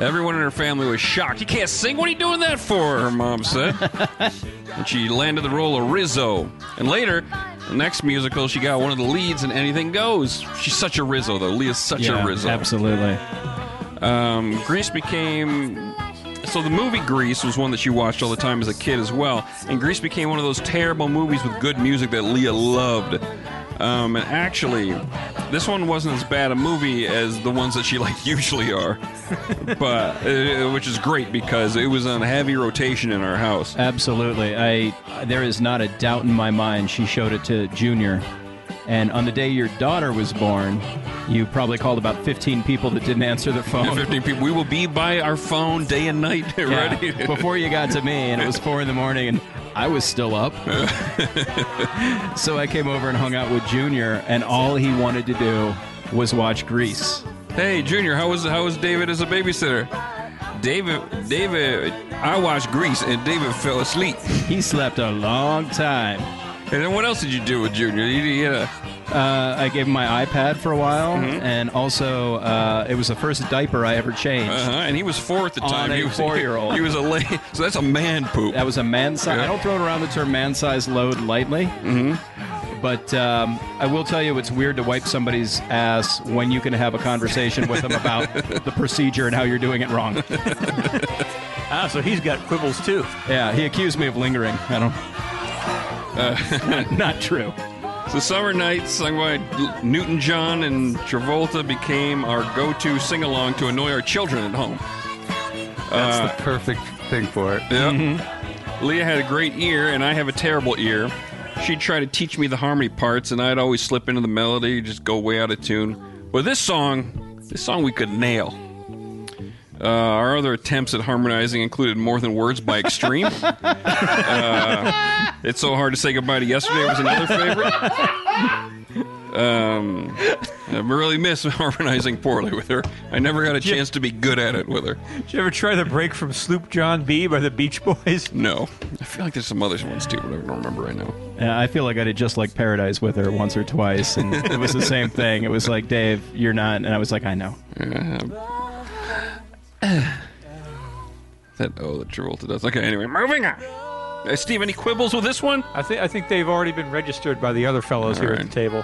[SPEAKER 1] Everyone in her family was shocked. You can't sing. What are you doing that for? Her mom said. and she landed the role of Rizzo. And later, the next musical, she got one of the leads in Anything Goes. She's such a Rizzo, though. Leah's such
[SPEAKER 4] yeah,
[SPEAKER 1] a Rizzo.
[SPEAKER 4] absolutely.
[SPEAKER 1] Um, Grease became. So the movie Grease was one that she watched all the time as a kid as well, and Grease became one of those terrible movies with good music that Leah loved. Um, and actually, this one wasn't as bad a movie as the ones that she like usually are, but uh, which is great because it was on heavy rotation in our house.
[SPEAKER 4] Absolutely. I there is not a doubt in my mind she showed it to Junior. And on the day your daughter was born, you probably called about 15 people that didn't answer the phone.
[SPEAKER 1] 15 people. We will be by our phone day and night,
[SPEAKER 4] Yeah,
[SPEAKER 1] ready.
[SPEAKER 4] before you got to me, and it was four in the morning, and I was still up. so I came over and hung out with Junior, and all he wanted to do was watch Grease.
[SPEAKER 1] Hey, Junior, how was how was David as a babysitter? David, David, I watched Grease and David fell asleep.
[SPEAKER 4] He slept a long time.
[SPEAKER 1] And then what else did you do with Junior? You, you had a,
[SPEAKER 4] Uh, I gave him my iPad for a while,
[SPEAKER 1] Mm-hmm.
[SPEAKER 4] and also uh, it was the first diaper I ever changed.
[SPEAKER 1] uh-huh, and he was four at the
[SPEAKER 4] On
[SPEAKER 1] time.
[SPEAKER 4] a
[SPEAKER 1] he was
[SPEAKER 4] four-year-old.
[SPEAKER 1] He was a late, so that's a man poop.
[SPEAKER 4] That was a man size.
[SPEAKER 1] Yeah.
[SPEAKER 4] I don't throw around the term man size load lightly. Mm-hmm. But um, I will tell you, it's weird to wipe somebody's ass when you can have a conversation with them about the procedure and how you're doing it wrong.
[SPEAKER 2] Ah, so he's got quibbles too.
[SPEAKER 4] Yeah, he accused me of lingering. I don't. Not, not true.
[SPEAKER 1] So Summer Nights, sung by Newton John and Travolta, became our go-to sing-along to annoy our children at home.
[SPEAKER 3] That's
[SPEAKER 1] Uh,
[SPEAKER 3] the perfect thing for it.
[SPEAKER 1] Yep. Leah had a great ear, and I have a terrible ear. She'd try to teach me the harmony parts, and I'd always slip into the melody, just go way out of tune. But this song, this song we could nail. Uh, our other attempts at harmonizing included More Than Words by Extreme. uh, it's so hard to say goodbye to yesterday was another favorite. Um, I really miss harmonizing poorly with her. I never got a chance to be good at it with her.
[SPEAKER 2] Did you ever try the break from Sloop John B by the Beach Boys?
[SPEAKER 1] No, I feel like there's some other ones too, but I don't remember right now.
[SPEAKER 4] Yeah, I feel like I did just like Paradise with her once or twice, and it was the same thing. It was like, Dave, you're not. And I was like, I know.
[SPEAKER 1] That oh, that Travolta does. Okay, anyway, moving on. Uh, Steve, any quibbles with this one?
[SPEAKER 2] I think I think they've already been registered by the other fellows here at
[SPEAKER 1] right.
[SPEAKER 2] the table.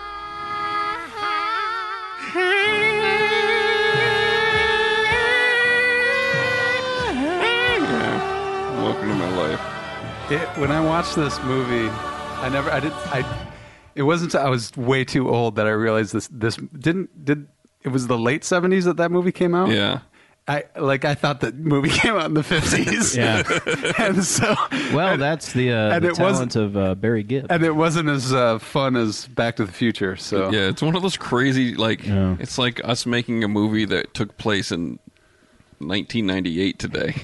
[SPEAKER 1] Yeah. Welcome to my life.
[SPEAKER 3] It, when I watched this movie, I never, I did, I. It wasn't. I was way too old that I realized this. This didn't. Did it was the late seventies that that movie came out?
[SPEAKER 1] Yeah.
[SPEAKER 3] I like. I thought the movie came out in the fifties.
[SPEAKER 4] Yeah.
[SPEAKER 3] and so.
[SPEAKER 4] Well,
[SPEAKER 3] and,
[SPEAKER 4] that's the, uh,
[SPEAKER 3] and
[SPEAKER 4] the
[SPEAKER 3] it wasn't-
[SPEAKER 4] talent of uh, Barry Gibb.
[SPEAKER 3] and it wasn't as uh, fun as Back to the Future. So
[SPEAKER 1] Yeah, it's one of those crazy like
[SPEAKER 4] Yeah.
[SPEAKER 1] it's like us making a movie that took place in 1998 today.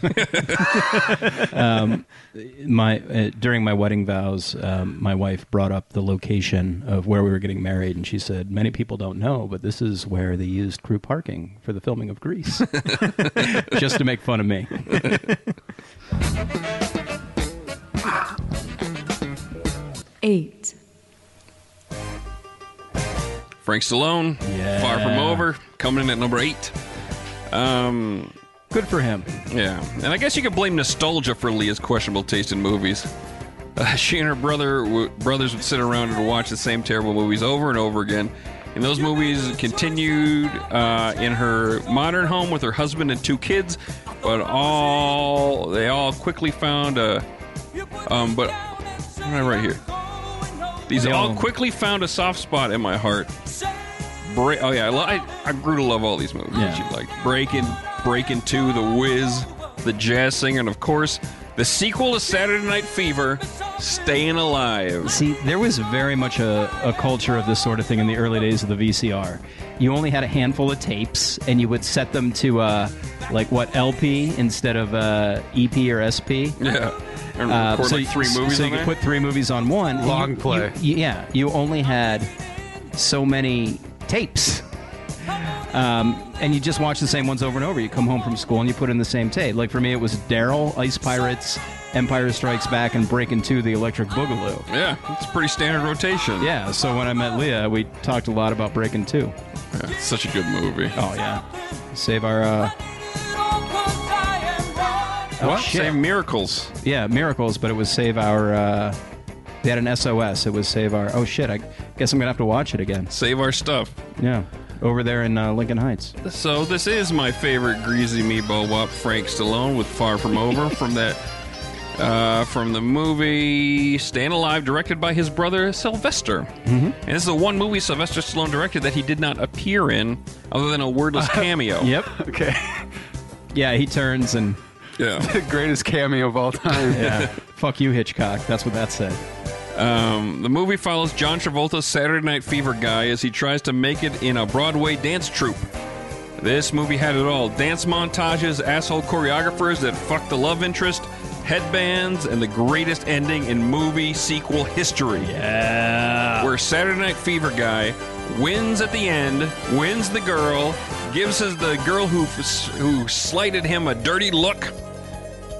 [SPEAKER 4] my uh, during my wedding vows, um, my wife brought up the location of where we were getting married, and she said, "Many people don't know, but this is where they used crew parking for the filming of Grease," just to make fun of me.
[SPEAKER 6] eight,
[SPEAKER 1] Frank Stallone,
[SPEAKER 4] Yeah.
[SPEAKER 1] Far From Over, coming in at number eight. Um,
[SPEAKER 4] Good for him.
[SPEAKER 1] Yeah, and I guess you could blame nostalgia for Leah's questionable taste in movies. Uh, she and her brother w- brothers would sit around and watch the same terrible movies over and over again. And those movies continued uh, in her modern home with her husband and two kids, but all they all quickly found a. Um, but what am I right here? These
[SPEAKER 4] They
[SPEAKER 1] all quickly found a soft spot in my heart. Bra- oh yeah, I, I, I grew to love all these movies.
[SPEAKER 4] Yeah.
[SPEAKER 1] She like Breaking, Breaking Two, The Wiz, The Jazz Singer, and of course the sequel to Saturday Night Fever, Staying Alive.
[SPEAKER 4] See, there was very much a, a culture of this sort of thing in the early days of the VCR. You only had a handful of tapes, and you would set them to uh, like what LP instead of uh, EP or SP.
[SPEAKER 1] Yeah. And
[SPEAKER 4] Uh,
[SPEAKER 1] record
[SPEAKER 4] so
[SPEAKER 1] like
[SPEAKER 4] you-
[SPEAKER 1] three movies
[SPEAKER 4] So
[SPEAKER 1] on
[SPEAKER 4] you could
[SPEAKER 1] there?
[SPEAKER 4] put three movies on one.
[SPEAKER 3] Long
[SPEAKER 4] You-
[SPEAKER 3] play.
[SPEAKER 4] you- yeah, you only had so many tapes. Um, and you just watch the same ones over and over. You come home from school and you put in the same tape. Like for me, it was Daryl, Ice Pirates, Empire Strikes Back, and Breaking Two, the Electric Boogaloo.
[SPEAKER 1] yeah, it's a pretty standard rotation.
[SPEAKER 4] Yeah, so when I met Leah, we talked a lot about Breaking Two.
[SPEAKER 1] Yeah, it's such a good movie.
[SPEAKER 4] Oh yeah, save our. Uh,
[SPEAKER 1] what?
[SPEAKER 4] shit.
[SPEAKER 1] Save miracles.
[SPEAKER 4] yeah, miracles, but it was save our. Uh, they had an SOS. It was save our. Oh shit! I guess I'm gonna have to watch it again.
[SPEAKER 1] Save our stuff.
[SPEAKER 4] Yeah, over there in uh, Lincoln Heights.
[SPEAKER 1] So this is my favorite greasy meatball wop, Frank Stallone with "Far From Over" from that uh, from the movie Staying Alive," directed by his brother Sylvester. Mm-hmm. And this is the one movie Sylvester Stallone directed that he did not appear in, other than a wordless cameo.
[SPEAKER 4] Yep.
[SPEAKER 3] Okay.
[SPEAKER 4] Yeah, he turns and
[SPEAKER 1] Yeah.
[SPEAKER 3] the greatest cameo of all time.
[SPEAKER 4] yeah, fuck you, Hitchcock. That's what that said.
[SPEAKER 1] Um, the movie follows John Travolta's Saturday Night Fever guy as he tries to make it in a Broadway dance troupe. This movie had it all dance montages, asshole choreographers that fuck the love interest, headbands, and the greatest ending in movie sequel history. Yeah. Where Saturday Night Fever guy wins at the end, wins the girl, gives his, the girl who, who slighted him a dirty look,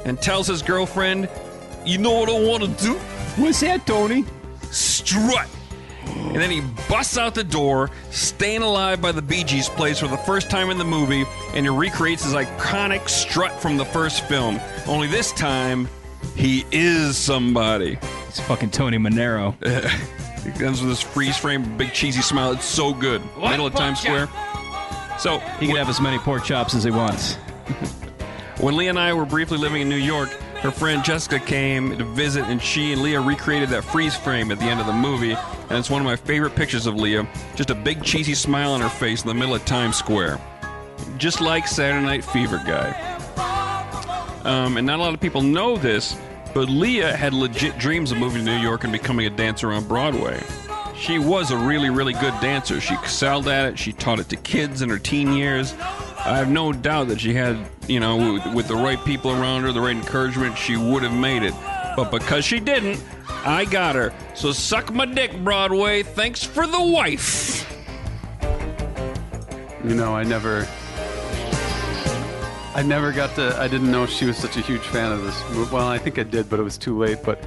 [SPEAKER 1] and tells his girlfriend, You know what I want to do?
[SPEAKER 4] What's that, Tony?
[SPEAKER 1] strut. And then he busts out the door, staying alive by the Bee Gees plays for the first time in the movie, and he recreates his iconic strut from the first film. Only this time, he is somebody.
[SPEAKER 4] It's fucking Tony Manero.
[SPEAKER 1] He ends with this freeze frame, big cheesy smile. It's so good. Middle of Times Square. So,
[SPEAKER 4] He can have as many pork chops as he wants.
[SPEAKER 1] When Lee and I were briefly living in New York, her friend Jessica came to visit, and she and Leah recreated that freeze frame at the end of the movie. And it's one of my favorite pictures of Leah. Just a big cheesy smile on her face in the middle of Times Square. Just like Saturday Night Fever guy. Um, and not a lot of people know this, but Leah had legit dreams of moving to New York and becoming a dancer on Broadway. She was a really, really good dancer. She excelled at it. She taught it to kids in her teen years. I have no doubt that she had, you know, with, with the right people around her, the right encouragement, she would have made it. But because she didn't, I got her. So suck my dick, Broadway. Thanks for the wife.
[SPEAKER 3] You know, I never. I never got to. I didn't know she was such a huge fan of this. Well, I think I did, but it was too late. But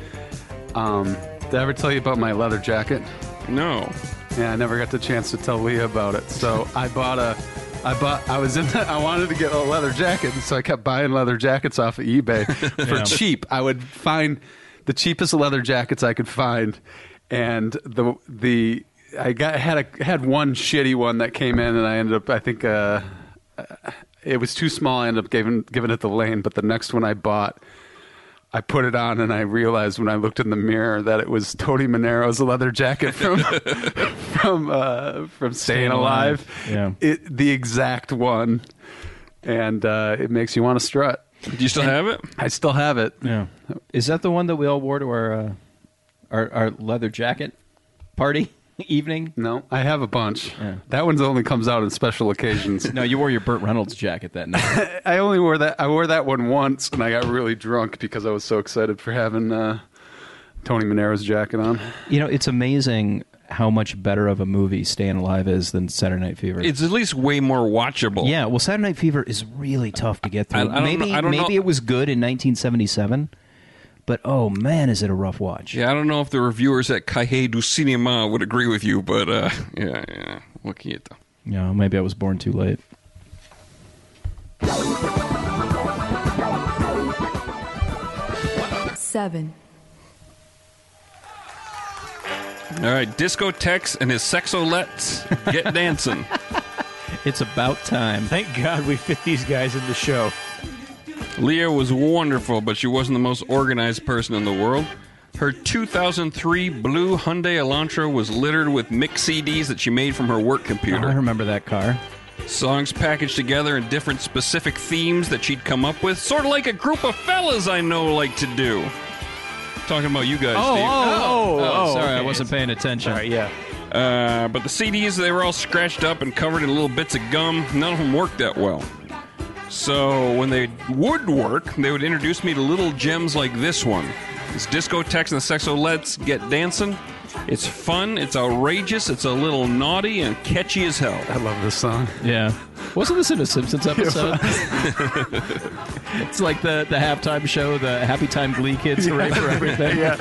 [SPEAKER 3] um, did I ever tell you about my leather jacket?
[SPEAKER 1] No.
[SPEAKER 3] Yeah, I never got the chance to tell Leah about it. So I bought a. I bought. I was in. The, I wanted to get a leather jacket, so I kept buying leather jackets off of eBay for
[SPEAKER 4] Yeah.
[SPEAKER 3] cheap. I would find the cheapest leather jackets I could find, and the the I got had a had one shitty one that came in, and I ended up. I think uh, it was too small. I ended up giving giving it the lane. But the next one I bought. I put it on and I realized when I looked in the mirror that it was Tony Manero's leather jacket from from uh, from Staying, Alive.
[SPEAKER 4] Yeah.
[SPEAKER 3] It the exact one, and uh, it makes you want to strut.
[SPEAKER 1] Do you still have it?
[SPEAKER 3] I still have it.
[SPEAKER 4] Yeah. Is that the one that we all wore to our uh, our, our leather jacket party evening?
[SPEAKER 3] No, I have a bunch.
[SPEAKER 4] Yeah.
[SPEAKER 3] That one's only comes out on special occasions.
[SPEAKER 4] No, you wore your Burt Reynolds jacket that night.
[SPEAKER 3] I only wore that. I wore that one once, and I got really drunk because I was so excited for having uh, Tony Manero's jacket on.
[SPEAKER 4] you know, it's amazing how much better of a movie Staying Alive is than Saturday Night Fever.
[SPEAKER 1] It's at least way more watchable.
[SPEAKER 4] yeah, well, Saturday Night Fever is really tough to get through.
[SPEAKER 1] I- I don't
[SPEAKER 4] maybe
[SPEAKER 1] know- I don't
[SPEAKER 4] maybe
[SPEAKER 1] know-
[SPEAKER 4] it was good in 1977, but oh man, is it a rough watch?
[SPEAKER 1] Yeah, I don't know if the reviewers at Cahiers du Cinema would agree with you, but uh, yeah, yeah. What can you do?
[SPEAKER 4] Yeah, maybe I was born too late.
[SPEAKER 6] seven,
[SPEAKER 1] All right, Disco Tex and his sexolettes get dancing.
[SPEAKER 4] It's about time.
[SPEAKER 2] Thank God we fit these guys in the show.
[SPEAKER 1] Leah was wonderful, but she wasn't the most organized person in the world. Her 2003 blue Hyundai Elantra was littered with mix CDs that she made from her work
[SPEAKER 4] Oh, I
[SPEAKER 1] computer.
[SPEAKER 4] remember that car.
[SPEAKER 1] Songs packaged together in different specific themes that she'd come up with, sort of like a group of fellas I know like to do. Talking about you guys, Steve.
[SPEAKER 2] oh,
[SPEAKER 4] Oh, sorry, I wasn't paying attention.
[SPEAKER 2] All right, yeah.
[SPEAKER 1] Uh, but the CDs, they were all scratched up and covered in little bits of gum. None of them worked that well. So when they would work, they would introduce me to little gems like this one. It's Discotex and the Sexolettes Get Dancing. It's fun, it's outrageous, it's a little naughty and catchy as hell.
[SPEAKER 3] I love this song.
[SPEAKER 4] Yeah. Wasn't this in a Simpsons episode? it's like the, the halftime show, the Happy Time Glee Kids Hooray for Everything.
[SPEAKER 3] yeah,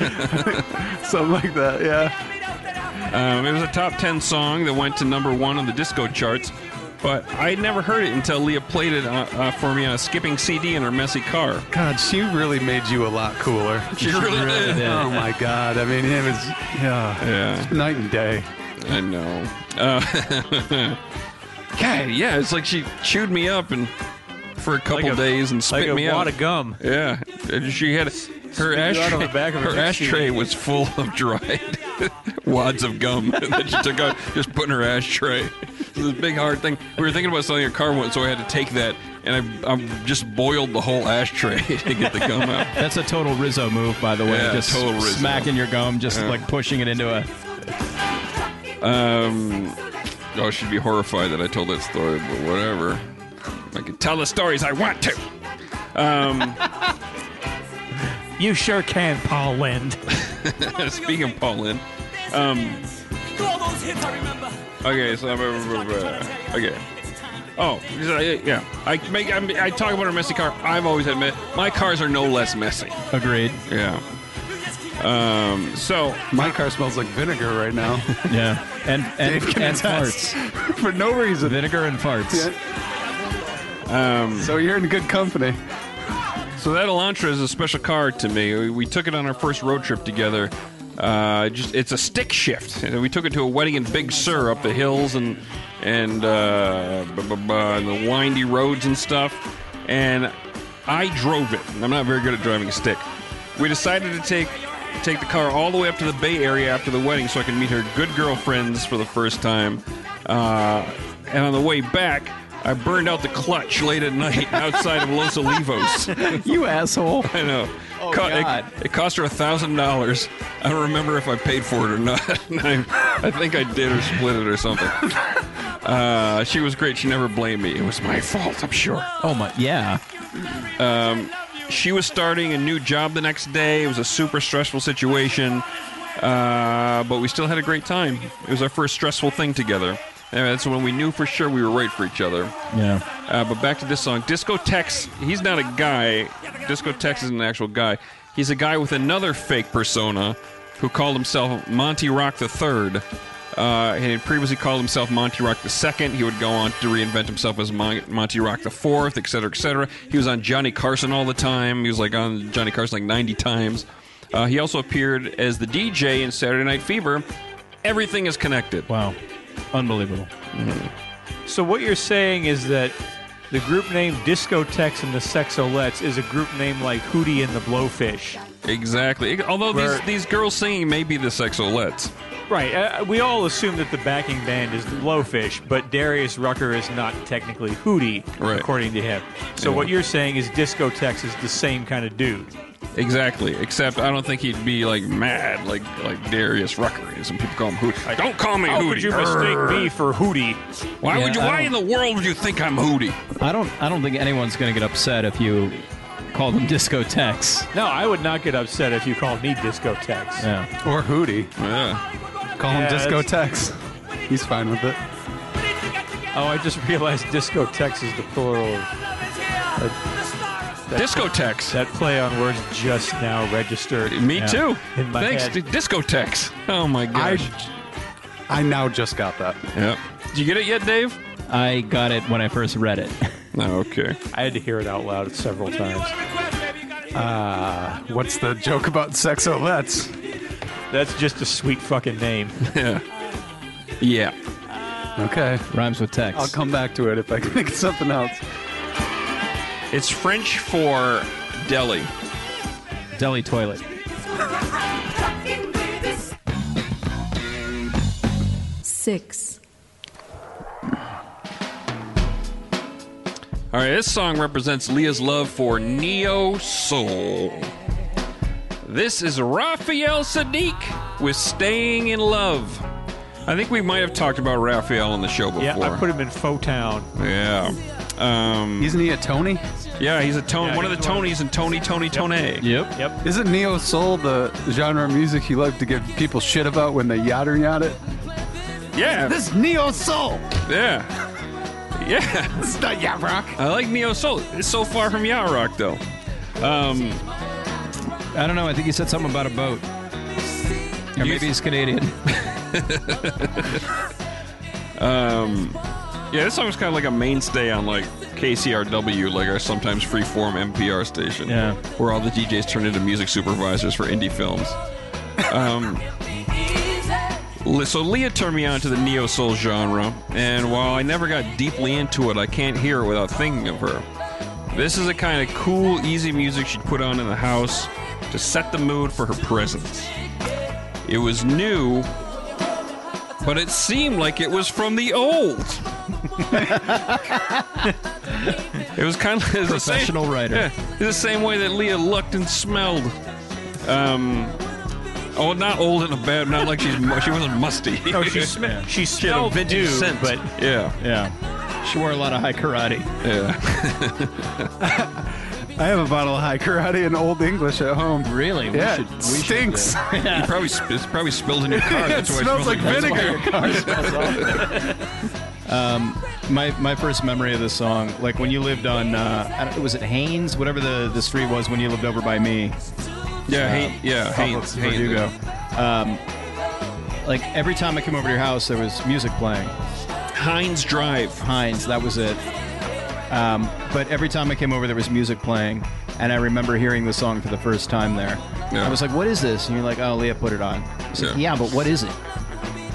[SPEAKER 3] something like that. Yeah.
[SPEAKER 1] Um, it was a top 10 song that went to number one on the disco charts, but I never heard it until Leah played it uh, uh, for me on a skipping CD in her messy car.
[SPEAKER 3] God, she really made you a lot cooler.
[SPEAKER 1] She really did.
[SPEAKER 3] Oh my God! I mean, it was yeah,
[SPEAKER 1] Yeah.
[SPEAKER 3] night and day.
[SPEAKER 1] I know. Uh, God, yeah, it's like she chewed me up and for a couple
[SPEAKER 2] Like a-
[SPEAKER 1] days and spit
[SPEAKER 2] like a
[SPEAKER 1] me
[SPEAKER 2] wad
[SPEAKER 1] out.
[SPEAKER 2] of gum.
[SPEAKER 1] Yeah, and she had her
[SPEAKER 2] Spit you out
[SPEAKER 1] ashtray.
[SPEAKER 2] on the back of
[SPEAKER 1] her ashtray was full of dried wads of gum that she took out, just put in her ashtray. It was a big hard thing. We were thinking about selling a car once, so I had to take that, and I, I just boiled the whole ashtray to get the gum out.
[SPEAKER 4] That's a total Rizzo move, by the way.
[SPEAKER 1] Yeah,
[SPEAKER 4] just
[SPEAKER 1] total Rizzo.
[SPEAKER 4] smacking your gum, just like pushing it into a.
[SPEAKER 1] Um, oh, she'd be horrified that I told that story, but whatever. I can tell the stories I want to. Um,
[SPEAKER 2] You sure can, Paul Lynde.
[SPEAKER 1] speaking of Paul Lynde, um, okay, so I remember. okay. Oh, yeah. I make I, I talk about a messy car. I've always admit my cars are no less messy.
[SPEAKER 4] Agreed.
[SPEAKER 1] Yeah. Um. So
[SPEAKER 3] My car smells like vinegar right now
[SPEAKER 4] Yeah. And and,
[SPEAKER 3] Dave can
[SPEAKER 4] and farts.
[SPEAKER 3] for no reason.
[SPEAKER 4] Vinegar and farts.
[SPEAKER 1] um.
[SPEAKER 3] So you're in good company.
[SPEAKER 1] So that Elantra is a special car to me. We, we took it on our first road trip together. Uh, just it's a stick shift. And we took it to a wedding in Big Sur up the hills and and uh, and the windy roads and stuff. And I drove it. I'm not very good at driving a stick. We decided to take take the car all the way up to the Bay Area after the wedding so I could meet her good girlfriends for the first time. Uh, and on the way back. I burned out the clutch late at night outside of Los Olivos.
[SPEAKER 4] You asshole.
[SPEAKER 1] I know.
[SPEAKER 4] Oh,
[SPEAKER 1] Co- it-. It, cost her a thousand dollars. I don't remember if I paid for it or not. I, I think I did or split it or something. Uh, she was great. She never blamed me. It was my fault. I'm sure.
[SPEAKER 4] Oh my. Yeah.
[SPEAKER 1] She was starting a new job the next day. It was a super stressful situation, uh, but we still had a great time. It was our first stressful thing together. And that's when we knew for sure we were right for each other.
[SPEAKER 4] Yeah.
[SPEAKER 1] Uh, but back to this song, Disco Tex. He's not a guy. Disco Tex is an actual guy. He's a guy with another fake persona who called himself Monty Rock III. Uh, and he previously called himself Monty Rock II. He would go on to reinvent himself as Mon- Monty Rock IV, et cetera, et cetera. He was on Johnny Carson all the time. He was like on Johnny Carson like 90 times. Uh, he also appeared as the DJ in Saturday Night Fever. Everything is connected.
[SPEAKER 4] Wow. Unbelievable. Mm-hmm.
[SPEAKER 2] So what you're saying is that the group name Discotex and the Sexolettes is a group name like Hootie and the Blowfish.
[SPEAKER 1] Exactly. Although these,
[SPEAKER 2] Where-
[SPEAKER 1] these girls singing may be the Sexolettes.
[SPEAKER 2] Right. Uh, we all assume that the backing band is the Blowfish, but Darius Rucker is not technically Hootie,
[SPEAKER 1] Right.
[SPEAKER 2] according to him. So
[SPEAKER 1] Yeah.
[SPEAKER 2] what you're saying is Discotex is the same kind of dude.
[SPEAKER 1] Exactly. Except I don't think he'd be like mad like like Darius Rucker is, and people call him Hootie. I, don't call me
[SPEAKER 2] How
[SPEAKER 1] Hootie.
[SPEAKER 2] could you mistake me for Hootie?
[SPEAKER 1] Why
[SPEAKER 4] Yeah,
[SPEAKER 1] would you?
[SPEAKER 4] I
[SPEAKER 1] Why in the world would you think I'm Hootie?
[SPEAKER 4] I don't. I don't think anyone's going to get upset if you call them discotheques.
[SPEAKER 2] No, I would not get upset if you called me Discotex.
[SPEAKER 4] Yeah.
[SPEAKER 3] Or Hootie.
[SPEAKER 1] Yeah.
[SPEAKER 3] Call him
[SPEAKER 2] Yeah,
[SPEAKER 3] Disco Tex. He's fine with it.
[SPEAKER 2] Oh, I just realized Disco Tex is the plural of
[SPEAKER 1] Discotex.
[SPEAKER 2] that play on words just now registered.
[SPEAKER 1] Me
[SPEAKER 4] Yeah.
[SPEAKER 1] Uh, too.
[SPEAKER 2] In my
[SPEAKER 1] Thanks
[SPEAKER 2] head.
[SPEAKER 1] to Discotex. Oh my gosh.
[SPEAKER 3] I now just got that.
[SPEAKER 1] yeah. Did you get it yet, Dave?
[SPEAKER 4] I got it when I first read it.
[SPEAKER 1] Oh, okay.
[SPEAKER 2] I had to hear it out loud several times.
[SPEAKER 3] Uh, what's the joke about sexolettes?
[SPEAKER 2] That's just a sweet fucking name.
[SPEAKER 1] Yeah. Yeah.
[SPEAKER 3] Okay.
[SPEAKER 4] Rhymes with text.
[SPEAKER 3] I'll come back to it if I can think of something else.
[SPEAKER 1] It's French for deli.
[SPEAKER 4] Deli toilet.
[SPEAKER 6] six,
[SPEAKER 1] All right, this song represents Leah's love for neo soul. This is Raphael Saadiq with "Staying in Love." I think we might have talked about Raphael on the show before.
[SPEAKER 2] Yeah, I put him in Faux Town.
[SPEAKER 1] Yeah. Um,
[SPEAKER 3] Isn't he a Tony?
[SPEAKER 1] yeah, he's a Tony.
[SPEAKER 2] Yeah,
[SPEAKER 1] one of the
[SPEAKER 2] he's one of-
[SPEAKER 1] Tonys and Tony, Tony, Tony.
[SPEAKER 4] Yep.
[SPEAKER 2] Yep.
[SPEAKER 3] Isn't neo soul the genre of music you like to give people shit about when they yatter yada yada?
[SPEAKER 1] Yeah,
[SPEAKER 3] This neo soul.
[SPEAKER 1] yeah, yeah.
[SPEAKER 3] This is not yacht rock.
[SPEAKER 1] I like neo soul. It's so far from yacht rock though. Um,
[SPEAKER 4] I don't know. I think he said something about a boat. Or maybe he's Canadian.
[SPEAKER 1] um, yeah, this song was kind of like a mainstay on like KCRW, like our sometimes freeform NPR station.
[SPEAKER 4] Yeah.
[SPEAKER 1] where all the DJs turn into music supervisors for indie films. Um, so Leah turned me on to the neo soul genre, and while I never got deeply into it, I can't hear it without thinking of her. This is a kind of cool, easy music she'd put on in the house to set the mood for her presence. It was new, but it seemed like it was from the old. it was kind of it was the same-
[SPEAKER 4] Professional writer.
[SPEAKER 1] Yeah, the same way that Leah looked and smelled. Um, oh, not old in a bad, not like she's she wasn't musty.
[SPEAKER 2] No, she sm- she
[SPEAKER 1] She had a
[SPEAKER 2] smelled
[SPEAKER 1] vintage scent,
[SPEAKER 2] but
[SPEAKER 1] yeah,
[SPEAKER 4] Yeah. She wore a lot of Hai Karate.
[SPEAKER 1] yeah.
[SPEAKER 3] I have a bottle of Hai Karate and old English at home.
[SPEAKER 4] Really?
[SPEAKER 3] Yeah,
[SPEAKER 4] we should,
[SPEAKER 3] it
[SPEAKER 4] we should,
[SPEAKER 3] stinks.
[SPEAKER 1] You probably it's probably spilled in your car.
[SPEAKER 3] it
[SPEAKER 1] That's why
[SPEAKER 3] smells like
[SPEAKER 1] that's why-
[SPEAKER 3] vinegar.
[SPEAKER 4] my my first memory of this song, like when you lived on, uh, was it Haynes, whatever the, the street was when you lived over by me,
[SPEAKER 1] Yeah, Hay- yeah,
[SPEAKER 4] off
[SPEAKER 1] Haynes,
[SPEAKER 4] of
[SPEAKER 1] Haynes.
[SPEAKER 4] Verdugo. Um, like every time I came over to your house, there was music playing.
[SPEAKER 1] Heinz Drive.
[SPEAKER 4] Heinz, that was it. Um, but every time I came over, there was music playing, and I remember hearing the song for the first time there.
[SPEAKER 1] Yeah.
[SPEAKER 4] I was like, "What is this?" And you're like, "Oh, Leah put it on."
[SPEAKER 1] Yeah.
[SPEAKER 4] "Yeah, but what is it?"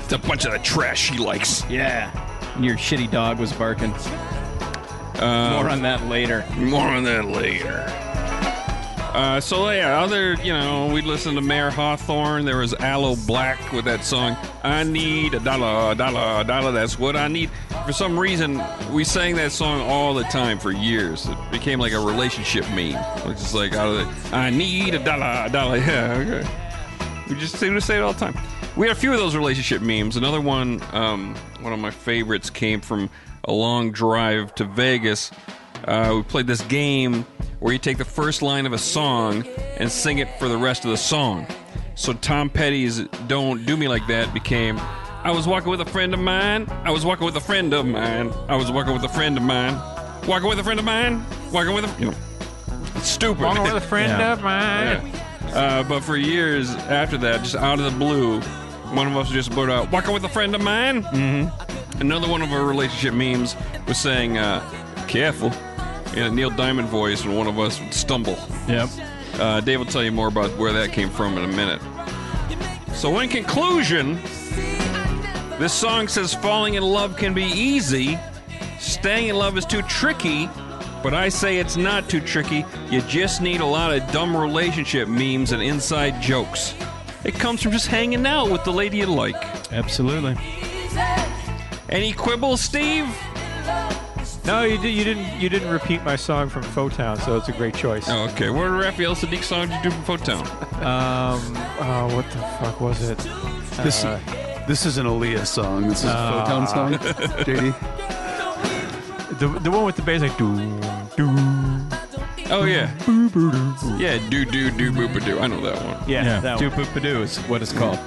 [SPEAKER 1] It's a bunch of the trash she likes.
[SPEAKER 4] Yeah. And your shitty dog was barking.
[SPEAKER 1] Um,
[SPEAKER 4] More on that later.
[SPEAKER 1] More on that later. Uh, so yeah, other you know, we listened to Mayer Hawthorne. There was Aloe Blacc with that song. I need a dollar, a dollar, a dollar. That's what I need. For some reason, we sang that song all the time for years. It became like a relationship meme. It's just like out of the, I need a dollar, a dollar. Yeah, okay. We just seem to say it all the time. We had a few of those relationship memes. Another one, um, one of my favorites, came from a long drive to Vegas. Uh, we played this game where you take the first line of a song and sing it for the rest of the song. So Tom Petty's "Don't Do Me Like That" became "I was walking with a friend of mine. I was walking with a friend of mine. I was walking with a friend of mine. Walking with a friend of mine. Walking with a you know." It's stupid.
[SPEAKER 2] Walking with a friend
[SPEAKER 4] Yeah.
[SPEAKER 2] of mine.
[SPEAKER 1] Yeah. Uh, but for years after that, just out of the blue, one of us just blurted out, "Walking with a friend of mine." Mm-hmm. Another one of our relationship memes was saying, uh, "Careful," in a Neil Diamond voice, and one of us would stumble.
[SPEAKER 4] Yep.
[SPEAKER 1] Uh, Dave will tell you more about where that came from in a minute. So, in conclusion, this song says falling in love can be easy, staying in love is too tricky, but I say it's not too tricky. You just need a lot of dumb relationship memes and inside jokes. It comes from just hanging out with the lady you like.
[SPEAKER 4] Absolutely.
[SPEAKER 1] Any quibbles, Steve?
[SPEAKER 2] No, you did. You didn't. You didn't repeat my song from Fotown, so it's a great choice.
[SPEAKER 1] Oh, okay. What Raphael Saadiq song did you do from Fotown?
[SPEAKER 2] Um. Oh, what the fuck was it?
[SPEAKER 3] This,
[SPEAKER 2] Uh,
[SPEAKER 3] this is an Aaliyah song. This is a Photon song. JD.
[SPEAKER 2] the the one with the bass like doo doo.
[SPEAKER 1] Oh, yeah. Yeah, do, do, do, boop, doo. I know that one.
[SPEAKER 2] Yeah,
[SPEAKER 4] Yeah.
[SPEAKER 2] that
[SPEAKER 4] Do
[SPEAKER 2] one.
[SPEAKER 4] poop doo is what it's called.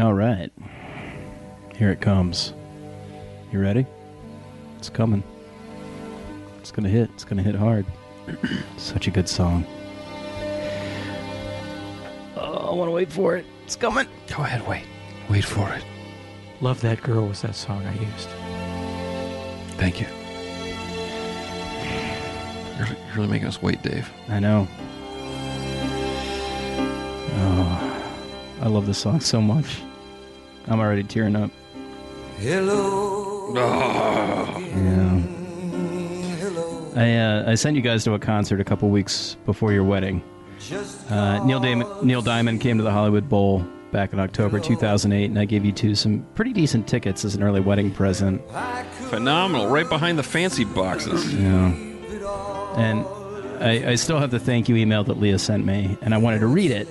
[SPEAKER 4] All right. Here it comes. You ready? It's coming. It's going to hit. It's going to hit hard. Such a good song. Oh, I want to wait for it. It's coming. Go ahead, wait. Wait for it.
[SPEAKER 2] Love that girl was that song I used.
[SPEAKER 1] Thank you. You're, you're really making us wait, Dave.
[SPEAKER 4] I know. Oh, I love this song so much. I'm already tearing up.
[SPEAKER 5] Hello.
[SPEAKER 4] Yeah. I uh, I sent you guys to a concert a couple weeks before your wedding. Uh, Neil Diamond, Neil Diamond came to the Hollywood Bowl back in October 2008, and I gave you two some pretty decent tickets as an early wedding present.
[SPEAKER 1] Phenomenal. Right behind the fancy boxes.
[SPEAKER 4] Yeah. And I, I still have the thank you email that Leah sent me, and I wanted to read it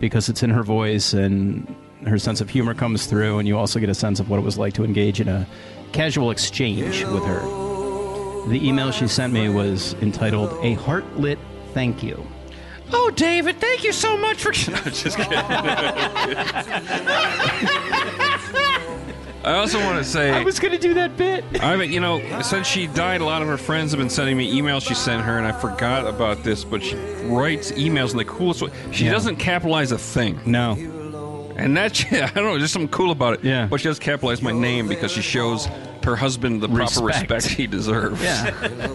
[SPEAKER 4] because it's in her voice and her sense of humor comes through, and you also get a sense of what it was like to engage in a casual exchange with her. The email she sent me was entitled A Heartlight Thank You.
[SPEAKER 1] Oh, David, thank you so much for. No, just kidding. I also want to say.
[SPEAKER 4] I was going to do that bit.
[SPEAKER 1] I mean, you know, since she died, a lot of her friends have been sending me emails she sent her, and I forgot about this, but she writes emails in the coolest way. She
[SPEAKER 4] Yeah.
[SPEAKER 1] doesn't capitalize a thing.
[SPEAKER 4] No.
[SPEAKER 1] And that, I don't know, there's something cool about it.
[SPEAKER 4] Yeah.
[SPEAKER 1] But she does capitalize my name because she shows her husband the proper
[SPEAKER 4] Respect.
[SPEAKER 1] respect he deserves.
[SPEAKER 4] Yeah.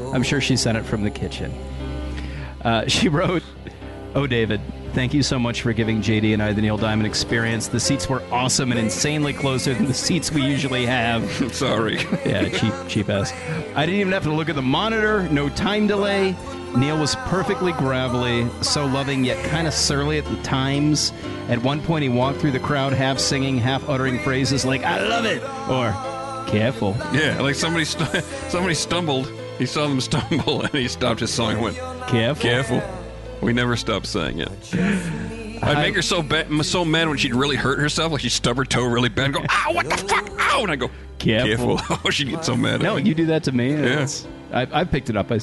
[SPEAKER 4] I'm sure she sent it from the kitchen. Uh, she wrote, Oh, David, thank you so much for giving JD and I the Neil Diamond experience. The seats were awesome and insanely closer than the seats we usually have.
[SPEAKER 1] Sorry.
[SPEAKER 4] Yeah, cheap, cheap ass. I didn't even have to look at the monitor, no time delay. Neil was perfectly gravelly, so loving yet kind of surly at the times. At one point, he walked through the crowd, half singing, half uttering phrases like, I love it, or careful.
[SPEAKER 1] Yeah, like somebody stu- somebody stumbled. He saw them stumble, and he stopped his song and went,
[SPEAKER 4] Careful.
[SPEAKER 1] "Careful." We never stopped saying it. I'd make her so so mad when she'd really hurt herself, like she'd stub her toe really bad, and go, "Ow! What the fuck? Ow!" And I go,
[SPEAKER 4] Careful.
[SPEAKER 1] Oh, she'd get so mad.
[SPEAKER 4] No,
[SPEAKER 1] me.
[SPEAKER 4] you do that to me.
[SPEAKER 1] Yeah.
[SPEAKER 4] I, I picked it up. I,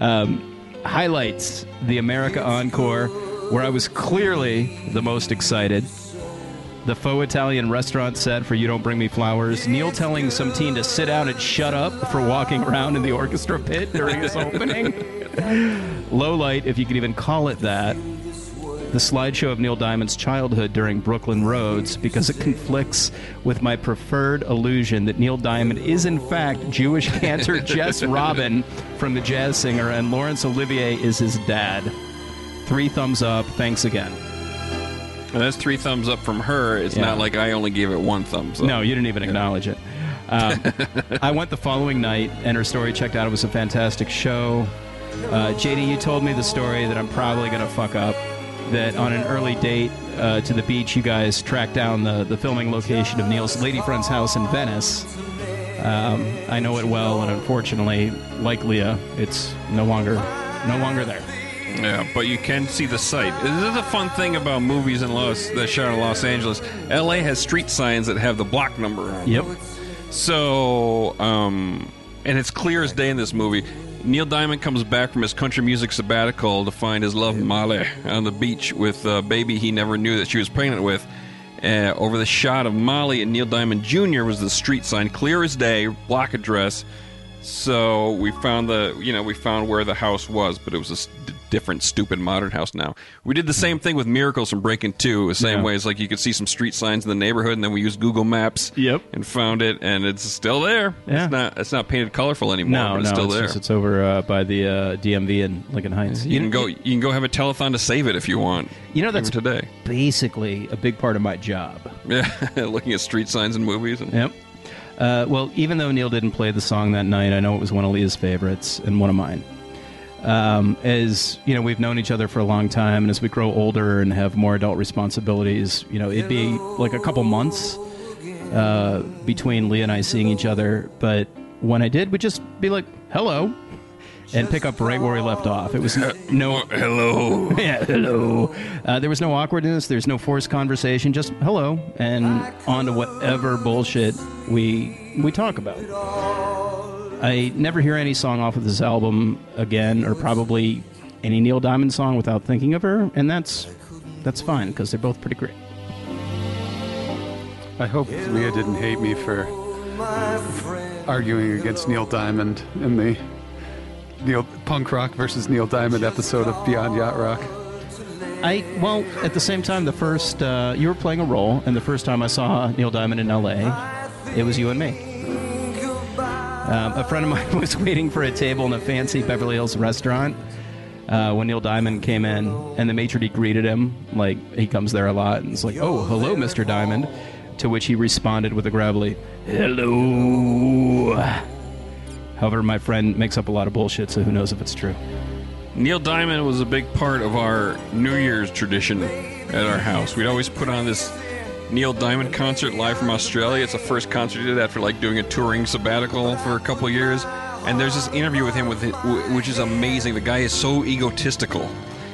[SPEAKER 4] um, highlights the America Encore, where I was clearly the most excited. The faux Italian restaurant set for You Don't Bring Me Flowers. Neil telling some teen to sit down and shut up for walking around in the orchestra pit during his opening. Low light, if you could even call it that. The slideshow of Neil Diamond's childhood during Brooklyn Roads because it conflicts with my preferred illusion that Neil Diamond is, in fact, Jewish cantor Jess Robin from The Jazz Singer and Laurence Olivier is his dad. Three thumbs up. Thanks again.
[SPEAKER 1] And that's three thumbs up from her. It's
[SPEAKER 4] Yeah.
[SPEAKER 1] not like I only gave it one thumbs up.
[SPEAKER 4] No, you didn't even acknowledge it. Um, I went the following night, and her story checked out. It was a fantastic show. Uh, JD, you told me the story that I'm probably going to fuck up. That on an early date uh, to the beach, you guys tracked down the, the filming location of Neil's lady friend's house in Venice. Um, I know it well, and unfortunately, like Leah, it's no longer no longer there.
[SPEAKER 1] Yeah, but you can see the site. This is a fun thing about movies in Los that shot in Los Angeles. L.A. has street signs that have the block number on. them.
[SPEAKER 4] Yep.
[SPEAKER 1] So, um, and it's clear as day in this movie. Neil Diamond comes back from his country music sabbatical to find his love Molly on the beach with a baby he never knew that she was pregnant with. Uh, over the shot of Molly and Neil Diamond Jr. was the street sign, clear as day, block address. So we found the, you know, we found where the house was, but it was a different, stupid modern house now. We did the same thing with Miracles from Breaking Two. The same
[SPEAKER 4] Yeah.
[SPEAKER 1] way, it's like you could see some street signs in the neighborhood, and then we used Google Maps.
[SPEAKER 4] Yep.
[SPEAKER 1] And found it, and it's still there.
[SPEAKER 4] Yeah.
[SPEAKER 1] It's not. It's not painted colorful anymore.
[SPEAKER 4] No,
[SPEAKER 1] but it's
[SPEAKER 4] no,
[SPEAKER 1] still
[SPEAKER 4] it's,
[SPEAKER 1] there.
[SPEAKER 4] just- it's over uh, by the uh, DMV in Lincoln Heights.
[SPEAKER 1] you can go. You can go have a telethon to save it if you want.
[SPEAKER 4] You know, that's
[SPEAKER 1] today.
[SPEAKER 4] basically a big part of my job.
[SPEAKER 1] Yeah, looking at street signs in movies. And,
[SPEAKER 4] Yep. Uh, well, even though Neil didn't play the song that night, I know it was one of Leah's favorites and one of mine. Um, as you know, we've known each other for a long time, and as we grow older and have more adult responsibilities, you know, it'd be like a couple months uh, between Lee and I seeing each other. But when I did, we'd just be like, "Hello," and pick up right where we left off. It was no, no
[SPEAKER 1] Hello.
[SPEAKER 4] yeah, hello. Uh, there was no awkwardness. There's no forced conversation. Just hello, and on to whatever bullshit we we talk about. I never hear any song off of this album again, or probably any Neil Diamond song without thinking of her, and that's that's fine because they're both pretty great.
[SPEAKER 3] I hope Leah didn't hate me for arguing against Neil Diamond in the Neil punk rock versus Neil Diamond episode of Beyond Yacht Rock.
[SPEAKER 4] I well, at the same time, the first uh, you were playing a role, and the first time I saw Neil Diamond in L.A., it was you and me. Um, a friend of mine was waiting for a table in a fancy Beverly Hills restaurant uh, when Neil Diamond came in, and the maitre d' greeted him like he comes there a lot, and it's like, "Oh, hello, Mr. Diamond," to which he responded with a gravelly, "Hello." However, my friend makes up a lot of bullshit, so who knows if it's true.
[SPEAKER 1] Neil Diamond was a big part of our New Year's tradition at our house. We'd always put on this Neil Diamond concert live from Australia. It's the first concert he did after like doing a touring sabbatical for a couple years. And there's this interview with him with it, wh- which is amazing. The guy is so egotistical,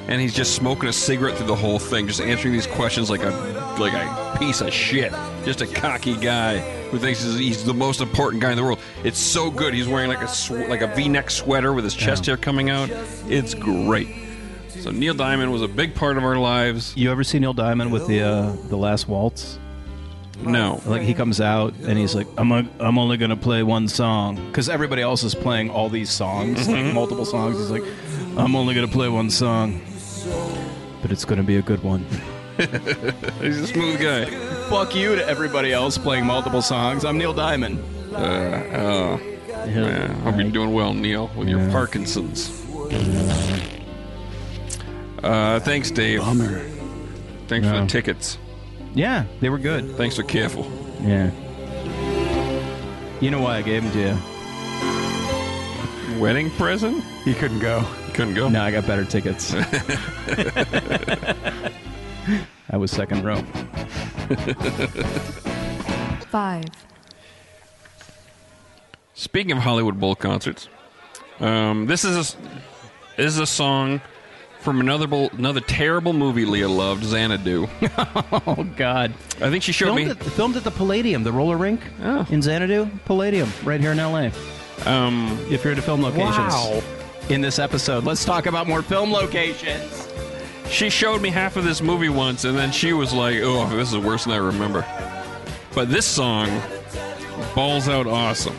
[SPEAKER 1] and he's just smoking a cigarette through the whole thing, just answering these questions like a like a piece of shit. Just a cocky guy who thinks he's, he's the most important guy in the world. It's so good. He's wearing like a sw- like a V-neck sweater with his chest hair coming out. It's great. So Neil Diamond was a big part of our lives.
[SPEAKER 4] You ever see Neil Diamond with the uh, the Last Waltz?
[SPEAKER 1] No.
[SPEAKER 4] Like he comes out and he's like, "I'm a, I'm only gonna play one song," because everybody else is playing all these songs, like multiple songs. He's like, "I'm only gonna play one song, but it's gonna be a good one."
[SPEAKER 1] He's a smooth guy.
[SPEAKER 4] Fuck you to everybody else playing multiple songs. I'm Neil Diamond.
[SPEAKER 1] Uh, oh, yeah. Hope you're doing well, Neil, with your Parkinson's. Uh, thanks, Dave.
[SPEAKER 3] Bummer.
[SPEAKER 1] Thanks for
[SPEAKER 4] Yeah.
[SPEAKER 1] the tickets.
[SPEAKER 4] Yeah, they were good.
[SPEAKER 1] Thanks for careful.
[SPEAKER 4] Yeah. You know why I gave them to you?
[SPEAKER 1] Wedding present?
[SPEAKER 3] He couldn't go.
[SPEAKER 1] Couldn't go.
[SPEAKER 4] No, I got better tickets. I was second row.
[SPEAKER 6] five,
[SPEAKER 1] Speaking of Hollywood Bowl concerts, um, this is a, this is a song from another bowl, another terrible movie Leah loved, Xanadu.
[SPEAKER 4] Oh God!
[SPEAKER 1] I think she showed
[SPEAKER 4] Filmed
[SPEAKER 1] me.
[SPEAKER 4] at, filmed at the Palladium, the roller rink
[SPEAKER 1] Oh.
[SPEAKER 4] in Xanadu. Palladium, right here in L.A.
[SPEAKER 1] Um,
[SPEAKER 4] If you're into film locations,
[SPEAKER 1] Wow.
[SPEAKER 4] in this episode, let's talk about more film locations.
[SPEAKER 1] she showed me half of this movie once, and then she was like, "Oh, this is worse than I remember." But this song, balls out awesome.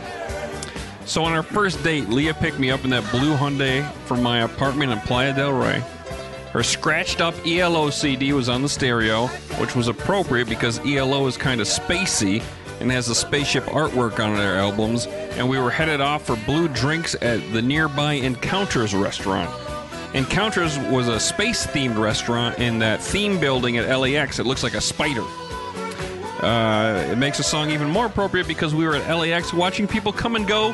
[SPEAKER 1] So on our first date, Leah picked me up in that blue Hyundai from my apartment in Playa del Rey. Her scratched up ELO CD was on the stereo, which was appropriate because ELO is kind of spacey and has a spaceship artwork on their albums. And we were headed off for blue drinks at the nearby Encounters restaurant. Encounters was a space themed restaurant in that theme building at LAX. It looks like a spider. Uh, it makes the song even more appropriate because we were at LAX watching people come and go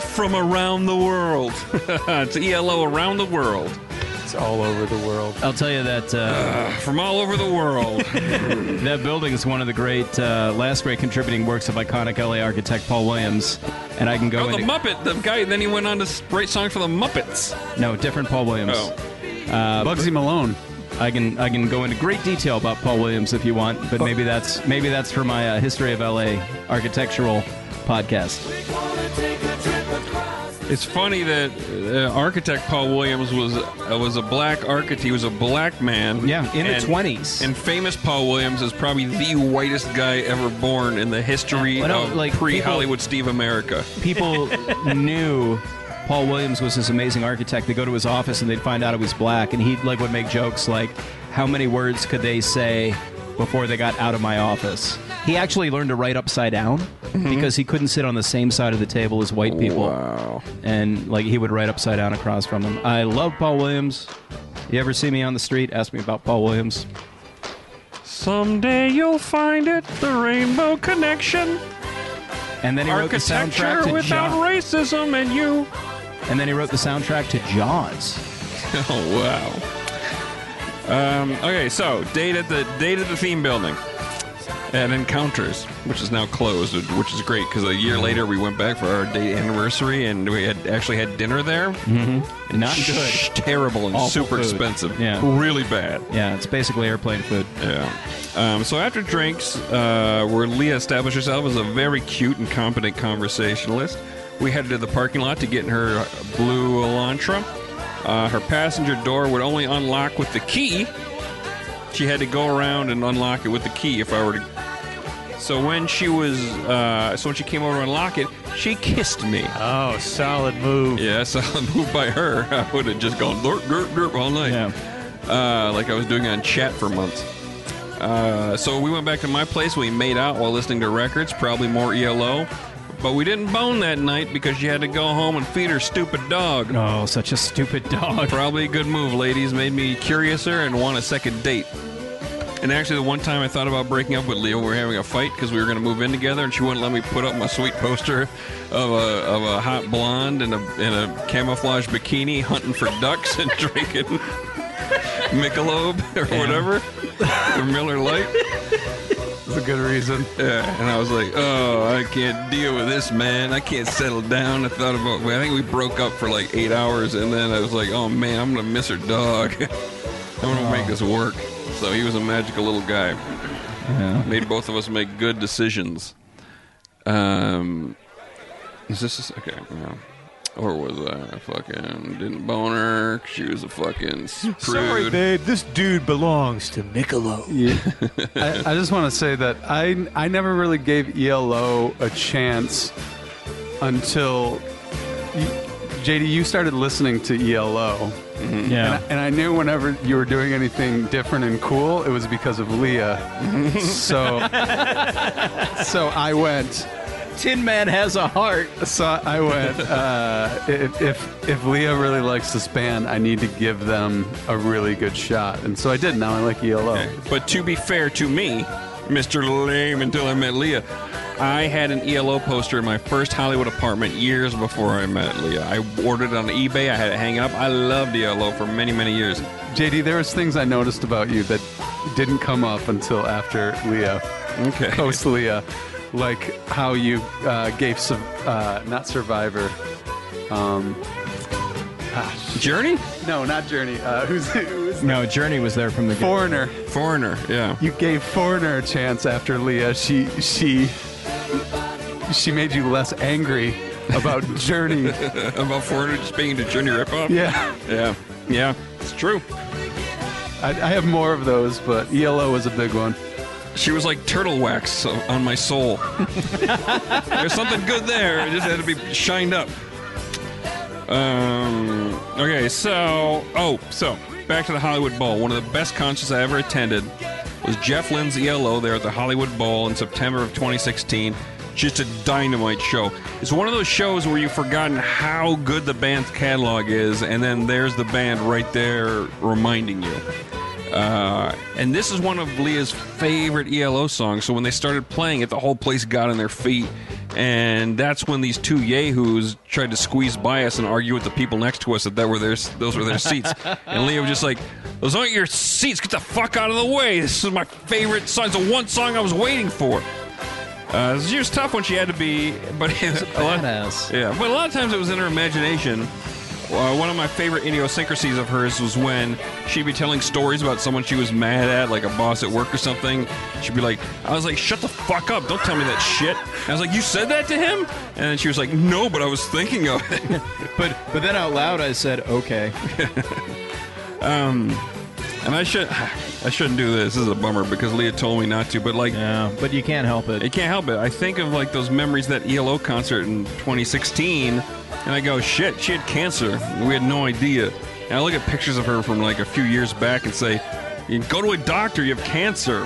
[SPEAKER 1] from around the world. it's ELO around the world.
[SPEAKER 2] It's all over the world.
[SPEAKER 4] I'll tell you that uh,
[SPEAKER 1] From all over the world.
[SPEAKER 4] that building is one of the great, uh, last great contributing works of iconic LA architect Paul Williams. And I can go
[SPEAKER 1] oh, the Muppet. The guy, then he went on to s- write songs for the Muppets.
[SPEAKER 4] no different Paul Williams.
[SPEAKER 1] Oh.
[SPEAKER 3] Bugsy Malone.
[SPEAKER 4] I can I can go into great detail about Paul Williams if you want, but maybe that's maybe that's for my uh, history of LA architectural podcast.
[SPEAKER 1] It's funny that uh, architect Paul Williams was uh, was a black architect. He was a black man.
[SPEAKER 4] Yeah, in the 20s.
[SPEAKER 1] And famous Paul Williams is probably the whitest guy ever born in the history
[SPEAKER 4] Well,
[SPEAKER 1] of
[SPEAKER 4] like,
[SPEAKER 1] pre-Hollywood Steve America.
[SPEAKER 4] People knew Paul Williams was this amazing architect. They go to his office and they'd find out he was black, and he like would make jokes like, "How many words could they say before they got out of my office?" He actually learned to write upside down mm-hmm. because he couldn't sit on the same side of the table as white people.
[SPEAKER 1] Wow.
[SPEAKER 4] and like he would write upside down across from them. I love Paul Williams. You ever see me on the street? Ask me about Paul Williams.
[SPEAKER 1] Someday you'll find it, the Rainbow Connection.
[SPEAKER 4] And then he wrote the soundtrack to
[SPEAKER 1] without
[SPEAKER 4] Jaws.
[SPEAKER 1] racism and you.
[SPEAKER 4] And then he wrote the soundtrack to Jaws.
[SPEAKER 1] Oh wow. Um, okay, so date at the date at the theme building at Encounters, which is now closed, which is great because a year later we went back for our date anniversary and we had actually had dinner there.
[SPEAKER 4] Mm-hmm. Not good.
[SPEAKER 1] Terrible and
[SPEAKER 4] Awful
[SPEAKER 1] super
[SPEAKER 4] food.
[SPEAKER 1] expensive.
[SPEAKER 4] Yeah.
[SPEAKER 1] really bad.
[SPEAKER 4] Yeah, it's basically airplane food.
[SPEAKER 1] Yeah. Um, so after drinks, uh, where Leah established herself as a very cute and competent conversationalist, we headed to the parking lot to get in her blue Elantra. Uh, her passenger door would only unlock with the key. She had to go around and unlock it with the key if I were to. So when she was, uh, so when she came over to unlock it, she kissed me.
[SPEAKER 2] Oh, solid move.
[SPEAKER 1] Yeah, solid move by her, I would have just gone derp, derp, derp all night.
[SPEAKER 4] Yeah.
[SPEAKER 1] Uh, like I was doing on chat for months. Uh, so we went back to my place. We made out while listening to records, probably more ELO. But we didn't bone that night because she had to go home and feed her stupid dog.
[SPEAKER 4] Oh, such a stupid dog.
[SPEAKER 1] Probably a good move, ladies. Made me curiouser and want a second date. And actually, the one time I thought about breaking up with Leo, we were having a fight because we were going to move in together, and she wouldn't let me put up my sweet poster of a, of a hot blonde in a, in a camouflage bikini hunting for ducks and drinking Michelob or whatever, or Miller Lite.
[SPEAKER 3] That's a good reason.
[SPEAKER 1] Yeah, and I was like, oh, I can't deal with this, man. I can't settle down. I thought about, I think we broke up for like eight hours, and then I was like, oh man, I'm gonna miss her dog. I'm gonna make this work. So he was a magical little guy.
[SPEAKER 4] Yeah.
[SPEAKER 1] Made both of us make good decisions. Um, is this okay? Yeah. Or was I fucking didn't bone her? She was a fucking prude.
[SPEAKER 2] babe. This dude belongs to Michelob.
[SPEAKER 3] I, I just want to say that I I never really gave ELO a chance until you, JD you started listening to ELO, mm-hmm.
[SPEAKER 4] Yeah.
[SPEAKER 3] and, I, and I knew whenever you were doing anything different and cool, it was because of Leah. Mm-hmm. so so I went.
[SPEAKER 4] Tin Man has a heart.
[SPEAKER 3] So I went. Uh, if, if if Leah really likes this band, I need to give them a really good shot, and so I did. Now I like ELO.
[SPEAKER 1] But to be fair to me, Mr. Lame, until I met Leah, I had an ELO poster in my first Hollywood apartment years before I met Leah. I ordered it on eBay. I had it hanging up. I loved ELO for many, many years.
[SPEAKER 3] JD, there was things I noticed about you that didn't come up until after Leah,
[SPEAKER 1] Okay.
[SPEAKER 3] post Leah, like how you uh, gave some uh, not Survivor. Um, ah,
[SPEAKER 1] Journey?
[SPEAKER 3] no, not Journey. Uh, who's who's
[SPEAKER 4] No, Journey was there from the get-
[SPEAKER 3] Foreigner?
[SPEAKER 1] Foreigner, yeah.
[SPEAKER 3] You gave Foreigner a chance after Leah. She she she made you less angry about Journey.
[SPEAKER 1] About Foreigner just being the Journey ripoff?
[SPEAKER 3] yeah,
[SPEAKER 1] Yeah. Yeah. It's true.
[SPEAKER 3] I, I have more of those, but ELO was a big one.
[SPEAKER 1] She was like turtle wax on my soul. There's something good there. It just had to be shined up. Um. Okay. So. Oh. So back to the Hollywood Bowl. One of the best concerts I ever attended was Jeff Lynne's ELO there at the Hollywood Bowl in September of 2016. Just a dynamite show. It's one of those shows where you've forgotten how good the band's catalog is, and then there's the band right there reminding you. Uh, and this is one of Leah's favorite ELO songs. So when they started playing it, the whole place got on their feet. And that's when these two yahoos tried to squeeze by us and argue with the people next to us that, that were their, those were their seats. and Leah was just like, "Those aren't your seats. Get the fuck out of the way. This is my favorite song. It's the one song I was waiting for." Uh, she was tough when she had to be, but a lot, yeah, but a lot of times it was in her imagination. Uh, one of my favorite idiosyncrasies of hers was when she'd be telling stories about someone she was mad at, like a boss at work or something. She'd be like, I was like, shut the fuck up. Don't tell me that shit. And I was like, you said that to him? And then she was like, no, but I was thinking of it.
[SPEAKER 4] But but then out loud I said, okay.
[SPEAKER 1] um, and I should, I shouldn't do this. This is a bummer because Leah told me not to, but like,
[SPEAKER 4] Yeah, but you can't help it.
[SPEAKER 1] I can't help it. I think of like those memories that ELO concert in 2016, and I go, shit, she had cancer. We had no idea. And I look at pictures of her from like a few years back and say, you go to a doctor, you have cancer.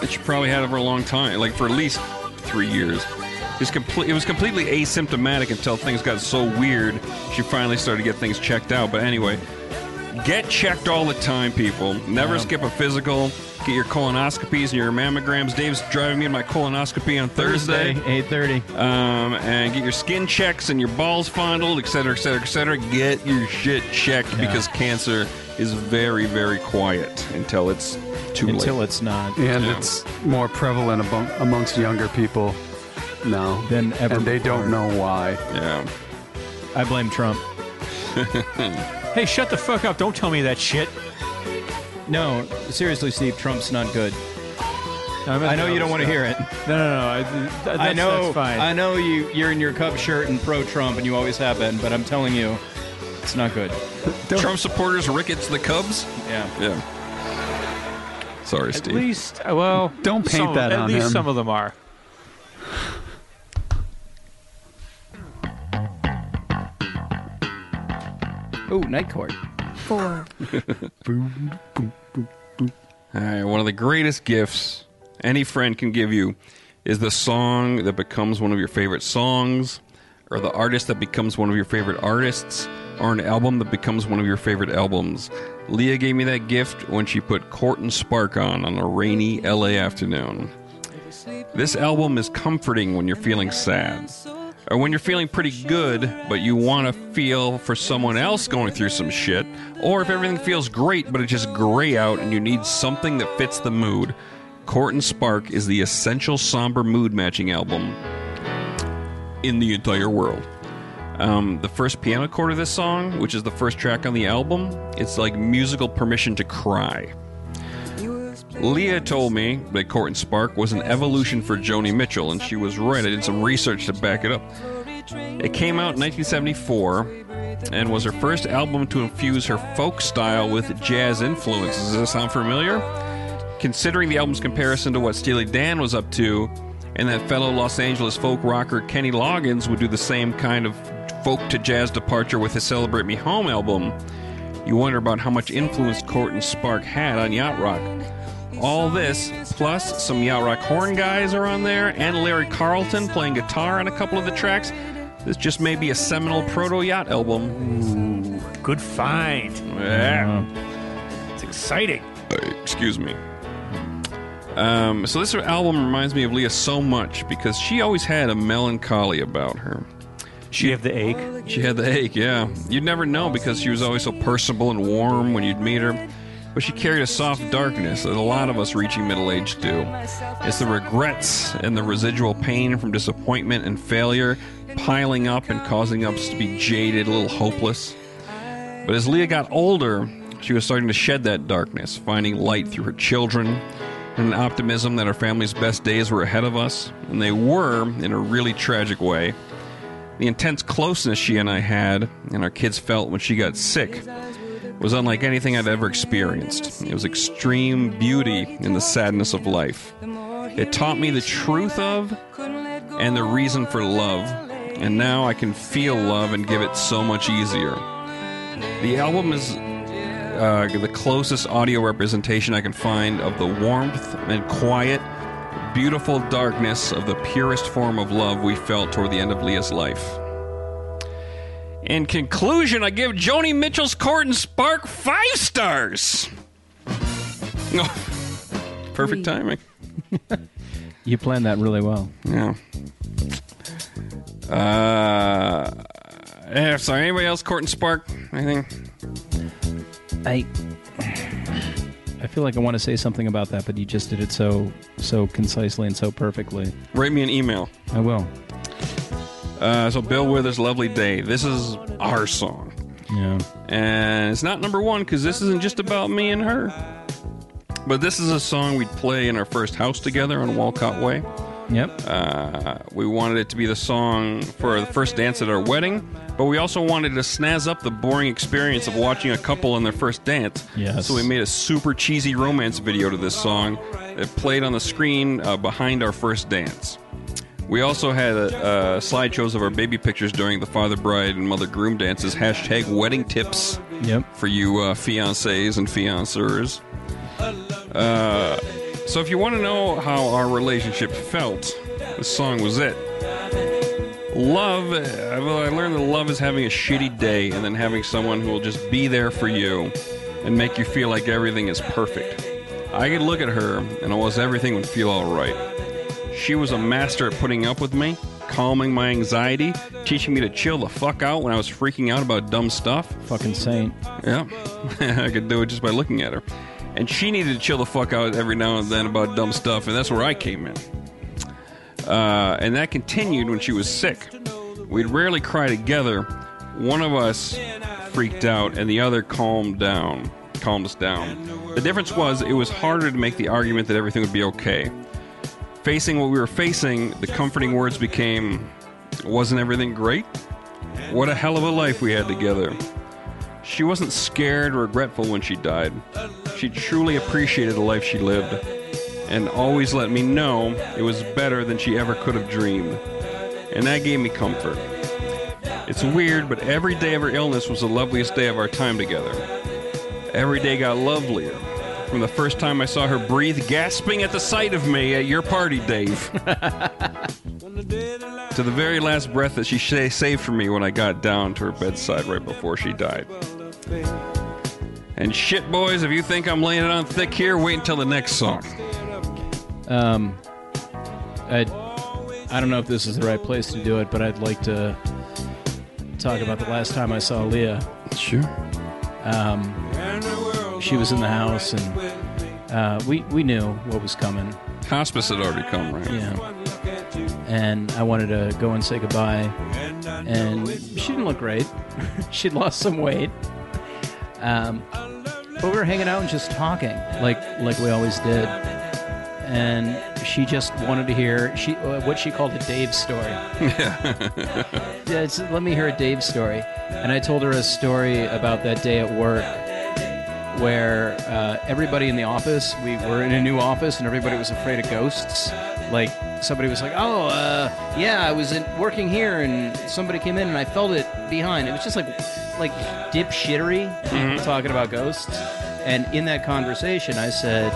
[SPEAKER 1] And she probably had it for a long time, like for at least three years. It was, complete, it was completely asymptomatic until things got so weird. She finally started to get things checked out. But anyway, Get checked all the time, people. Never skip a physical. Get your colonoscopies and your mammograms. Dave's driving me to my colonoscopy on Thursday.
[SPEAKER 4] eight thirty.
[SPEAKER 1] Um, and get your skin checks and your balls fondled, et cetera, et cetera, et cetera. Get your shit checked because cancer is very, very quiet until it's too late.
[SPEAKER 4] Until
[SPEAKER 1] late.
[SPEAKER 4] it's not.
[SPEAKER 3] and
[SPEAKER 1] Yeah.
[SPEAKER 3] it's more prevalent among, amongst younger people now
[SPEAKER 4] Than ever
[SPEAKER 3] and they
[SPEAKER 4] before.
[SPEAKER 3] don't know why.
[SPEAKER 1] yeah.
[SPEAKER 4] I blame Trump.
[SPEAKER 2] Hey, shut the fuck up. Don't tell me that shit.
[SPEAKER 4] No, seriously, Steve, Trump's not good.
[SPEAKER 2] I'm
[SPEAKER 4] I know you don't want to hear it.
[SPEAKER 2] No, no, no. I, that's,
[SPEAKER 4] I know.
[SPEAKER 2] That's fine.
[SPEAKER 4] I know you. You're in your Cubs shirt and pro Trump, and you always have been. But I'm telling you, it's not good.
[SPEAKER 1] Trump supporters rickets the Cubs.
[SPEAKER 4] Yeah.
[SPEAKER 1] Yeah. Sorry, Steve.
[SPEAKER 2] At least, uh, well,
[SPEAKER 3] Don't paint
[SPEAKER 2] some-
[SPEAKER 3] that
[SPEAKER 2] At
[SPEAKER 3] on
[SPEAKER 2] least
[SPEAKER 3] him.
[SPEAKER 2] some of them are.
[SPEAKER 4] Oh, night court.
[SPEAKER 6] Four,
[SPEAKER 1] All right, one of the greatest gifts any friend can give you is the song that becomes one of your favorite songs, or the artist that becomes one of your favorite artists, or an album that becomes one of your favorite albums. Leah gave me that gift when she put Court and Spark on on a rainy LA afternoon. This album is comforting when you're feeling sad. Or when you're feeling pretty good, but you want to feel for someone else going through some shit, or if everything feels great, but it's just gray out and you need something that fits the mood. Court and Spark is the essential somber mood matching album in the entire world. Um, the first piano chord of this song, which is the first track on the album, it's like musical permission to cry. Leah told me that Court and Spark was an evolution for Joni Mitchell, and she was right. I did some research to back it up. It came out in 1974 and was her first album to infuse her folk style with jazz influences. Does this sound familiar? Considering the album's comparison to what Steely Dan was up to, and that fellow Los Angeles folk rocker Kenny Loggins would do the same kind of folk to jazz departure with his Celebrate Me Home album, you wonder about how much influence Court and Spark had on yacht rock. All this, plus some yacht rock horn guys are on there, and Larry Carlton playing guitar on a couple of the tracks. This just may be a seminal proto yacht album.
[SPEAKER 2] Ooh, Good find.
[SPEAKER 1] Yeah.
[SPEAKER 2] It's exciting.
[SPEAKER 1] Uh, excuse me. Um, so this album reminds me of Leah so much because she always had a melancholy about her.
[SPEAKER 2] She have the ache.
[SPEAKER 1] She had the ache, yeah. You'd never know because she was always so personable and warm when you'd meet her. But she carried a soft darkness that a lot of us reaching middle age do. It's the regrets and the residual pain from disappointment and failure piling up and causing us to be jaded, a little hopeless. But as Leah got older, she was starting to shed that darkness, finding light through her children, and an optimism that our family's best days were ahead of us, and they were in a really tragic way. The intense closeness she and I had, and our kids felt when she got sick, was unlike anything I'd ever experienced. It was extreme beauty in the sadness of life. It taught me the truth of and the reason for love, and now I can feel love and give it so much easier. The album is uh, the closest audio representation I can find of the warmth and quiet, beautiful darkness of the purest form of love we felt toward the end of Leah's life. In conclusion, I give Joni Mitchell's Court and Spark five stars. Perfect timing.
[SPEAKER 4] You planned that really well.
[SPEAKER 1] Yeah. Uh, yeah, sorry. Anybody else? Court and Spark? Anything?
[SPEAKER 4] I I feel like I want to say something about that, but you just did it so so concisely and so perfectly.
[SPEAKER 1] Write me an email.
[SPEAKER 4] I will.
[SPEAKER 1] Uh, so Bill Withers, "Lovely Day." This is our song,
[SPEAKER 4] Yeah.
[SPEAKER 1] and it's not number one because this isn't just about me and her. But this is a song we'd play in our first house together on Walcott Way.
[SPEAKER 4] Yep.
[SPEAKER 1] Uh, we wanted it to be the song for the first dance at our wedding, but we also wanted to snazz up the boring experience of watching a couple in their first dance.
[SPEAKER 4] Yes.
[SPEAKER 1] So we made a super cheesy romance video to this song that played on the screen uh, behind our first dance. We also had uh, uh, slideshows of our baby pictures during the father bride and mother groom dances. Hashtag wedding tips
[SPEAKER 4] Yep.
[SPEAKER 1] for you uh, fiancés and fianceurs. Uh, so if you want to know how our relationship felt, this song was it. Love, uh, I learned that love is having a shitty day and then having someone who will just be there for you and make you feel like everything is perfect. I could look at her and almost everything would feel all right. She was a master at putting up with me, calming my anxiety, teaching me to chill the fuck out when I was freaking out about dumb stuff.
[SPEAKER 4] Fucking saint.
[SPEAKER 1] Yeah, I could do it just by looking at her. And she needed to chill the fuck out every now and then about dumb stuff, and that's where I came in. Uh, and that continued when she was sick. We'd rarely cry together. One of us freaked out, and the other calmed down, calmed us down. The difference was it was harder to make the argument that everything would be okay. Facing what we were facing, the comforting words became, "Wasn't everything great? What a hell of a life we had together." She wasn't scared or regretful when she died. She truly appreciated the life she lived and always let me know it was better than she ever could have dreamed. And that gave me comfort. It's weird, but every day of her illness was the loveliest day of our time together. Every day got lovelier. From the first time I saw her breathe, gasping at the sight of me at your party, Dave. to the very last breath that she saved for me when I got down to her bedside right before she died. And shit, boys, if you think I'm laying it on thick here, wait until the next song.
[SPEAKER 4] Um, I, I don't know if this is the right place to do it, but I'd like to talk about the last time I saw Leah.
[SPEAKER 1] Sure.
[SPEAKER 4] Um, she was in the house, and uh, we we knew what was coming.
[SPEAKER 1] Hospice had already come, right?
[SPEAKER 4] Yeah. And I wanted to go and say goodbye, and she didn't look great. She'd lost some weight. Um, but we were hanging out and just talking, like like we always did. And she just wanted to hear she uh, what she called a Dave story. Yeah, let me hear a Dave story. And I told her a story about that day at work where uh, everybody in the office, we were in a new office, and everybody was afraid of ghosts. Like somebody was like, "Oh, uh, yeah, I was in, working here, and somebody came in, and I felt it behind." It was just like, like dipshittery talking about ghosts. And in that conversation, I said,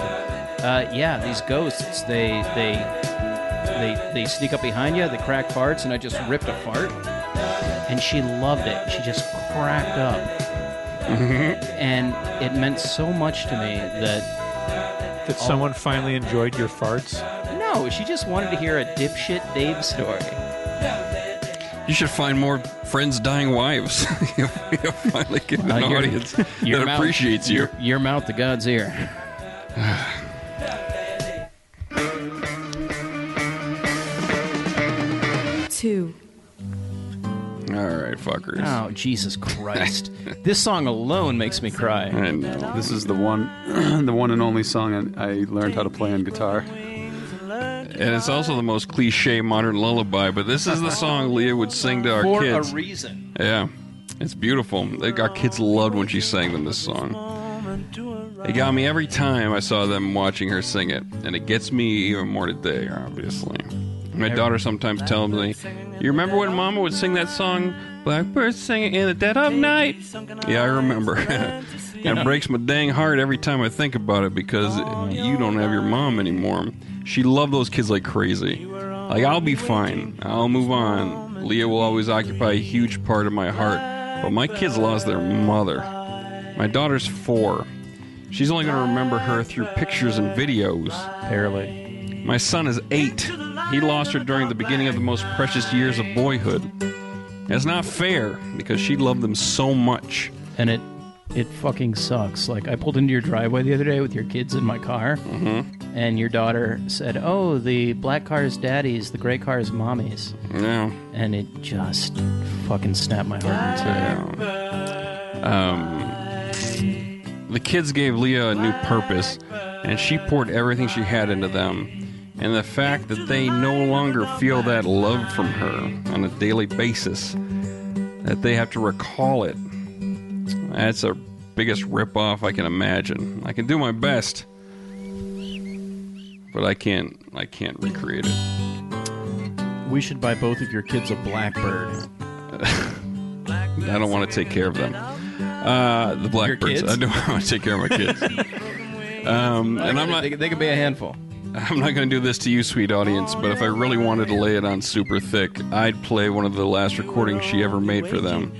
[SPEAKER 4] uh, "Yeah, these ghosts, they they they they sneak up behind you, they crack farts, and I just ripped a fart." And she loved it. She just cracked up and it meant so much to me that
[SPEAKER 2] That someone finally enjoyed your farts.
[SPEAKER 4] no, she just wanted to hear a dipshit Dave story.
[SPEAKER 1] You should find more friends dying wives. you'll, you'll finally get an
[SPEAKER 4] Uh, your-
[SPEAKER 1] audience
[SPEAKER 4] your
[SPEAKER 1] that
[SPEAKER 4] mouth-
[SPEAKER 1] appreciates you.
[SPEAKER 4] Your, your mouth to God's ear.
[SPEAKER 1] All right, fuckers.
[SPEAKER 4] Oh Jesus Christ! this song alone makes me cry.
[SPEAKER 1] I know.
[SPEAKER 3] This is the one, the one and only song I I learned how to play on guitar.
[SPEAKER 1] And it's also the most cliche modern lullaby, but this is the song Leah would sing to our
[SPEAKER 4] For
[SPEAKER 1] kids.
[SPEAKER 4] For a reason.
[SPEAKER 1] Yeah, it's beautiful. Like, Our kids loved when she sang them this song. It got me every time I saw them watching her sing it, and it gets me even more today, obviously. My daughter sometimes tells me, You remember when Mama would sing that song, Blackbird singing in the dead of night? Yeah, I remember. it breaks my dang heart every time I think about it because you don't have your mom anymore. She loved those kids like crazy. Like, I'll be fine. I'll move on. Leah will always occupy a huge part of my heart. But my kids lost their mother. My daughter's four. She's only going to remember her through pictures and videos.
[SPEAKER 2] Barely.
[SPEAKER 1] My son is eight. He lost her during the beginning of the most precious years of boyhood. It's not fair because she loved them so much.
[SPEAKER 4] and it it fucking sucks. Like I pulled into your driveway the other day with your kids in my car,
[SPEAKER 1] Mm-hmm.
[SPEAKER 4] and your daughter said, "Oh, the black car is daddy's, the gray car is mommy's,"
[SPEAKER 1] Yeah.
[SPEAKER 4] and it just fucking snapped my heart in two.
[SPEAKER 1] Um, the kids gave Leah a new purpose, and she poured everything she had into them. And the fact that they no longer feel that love from her on a daily basis, that they have to recall it, that's the biggest ripoff I can imagine. I can do my best, but I can't. I can't recreate it.
[SPEAKER 4] We should buy both of your kids a Blackbird.
[SPEAKER 1] I don't want to take care of them. Uh, the blackbirds. I don't want to take care of my kids. um, and I'm not.
[SPEAKER 4] They, they could be a handful.
[SPEAKER 1] I'm not going to do this to you, sweet audience, but if I really wanted to lay it on super thick, I'd play one of the last recordings she ever made for them.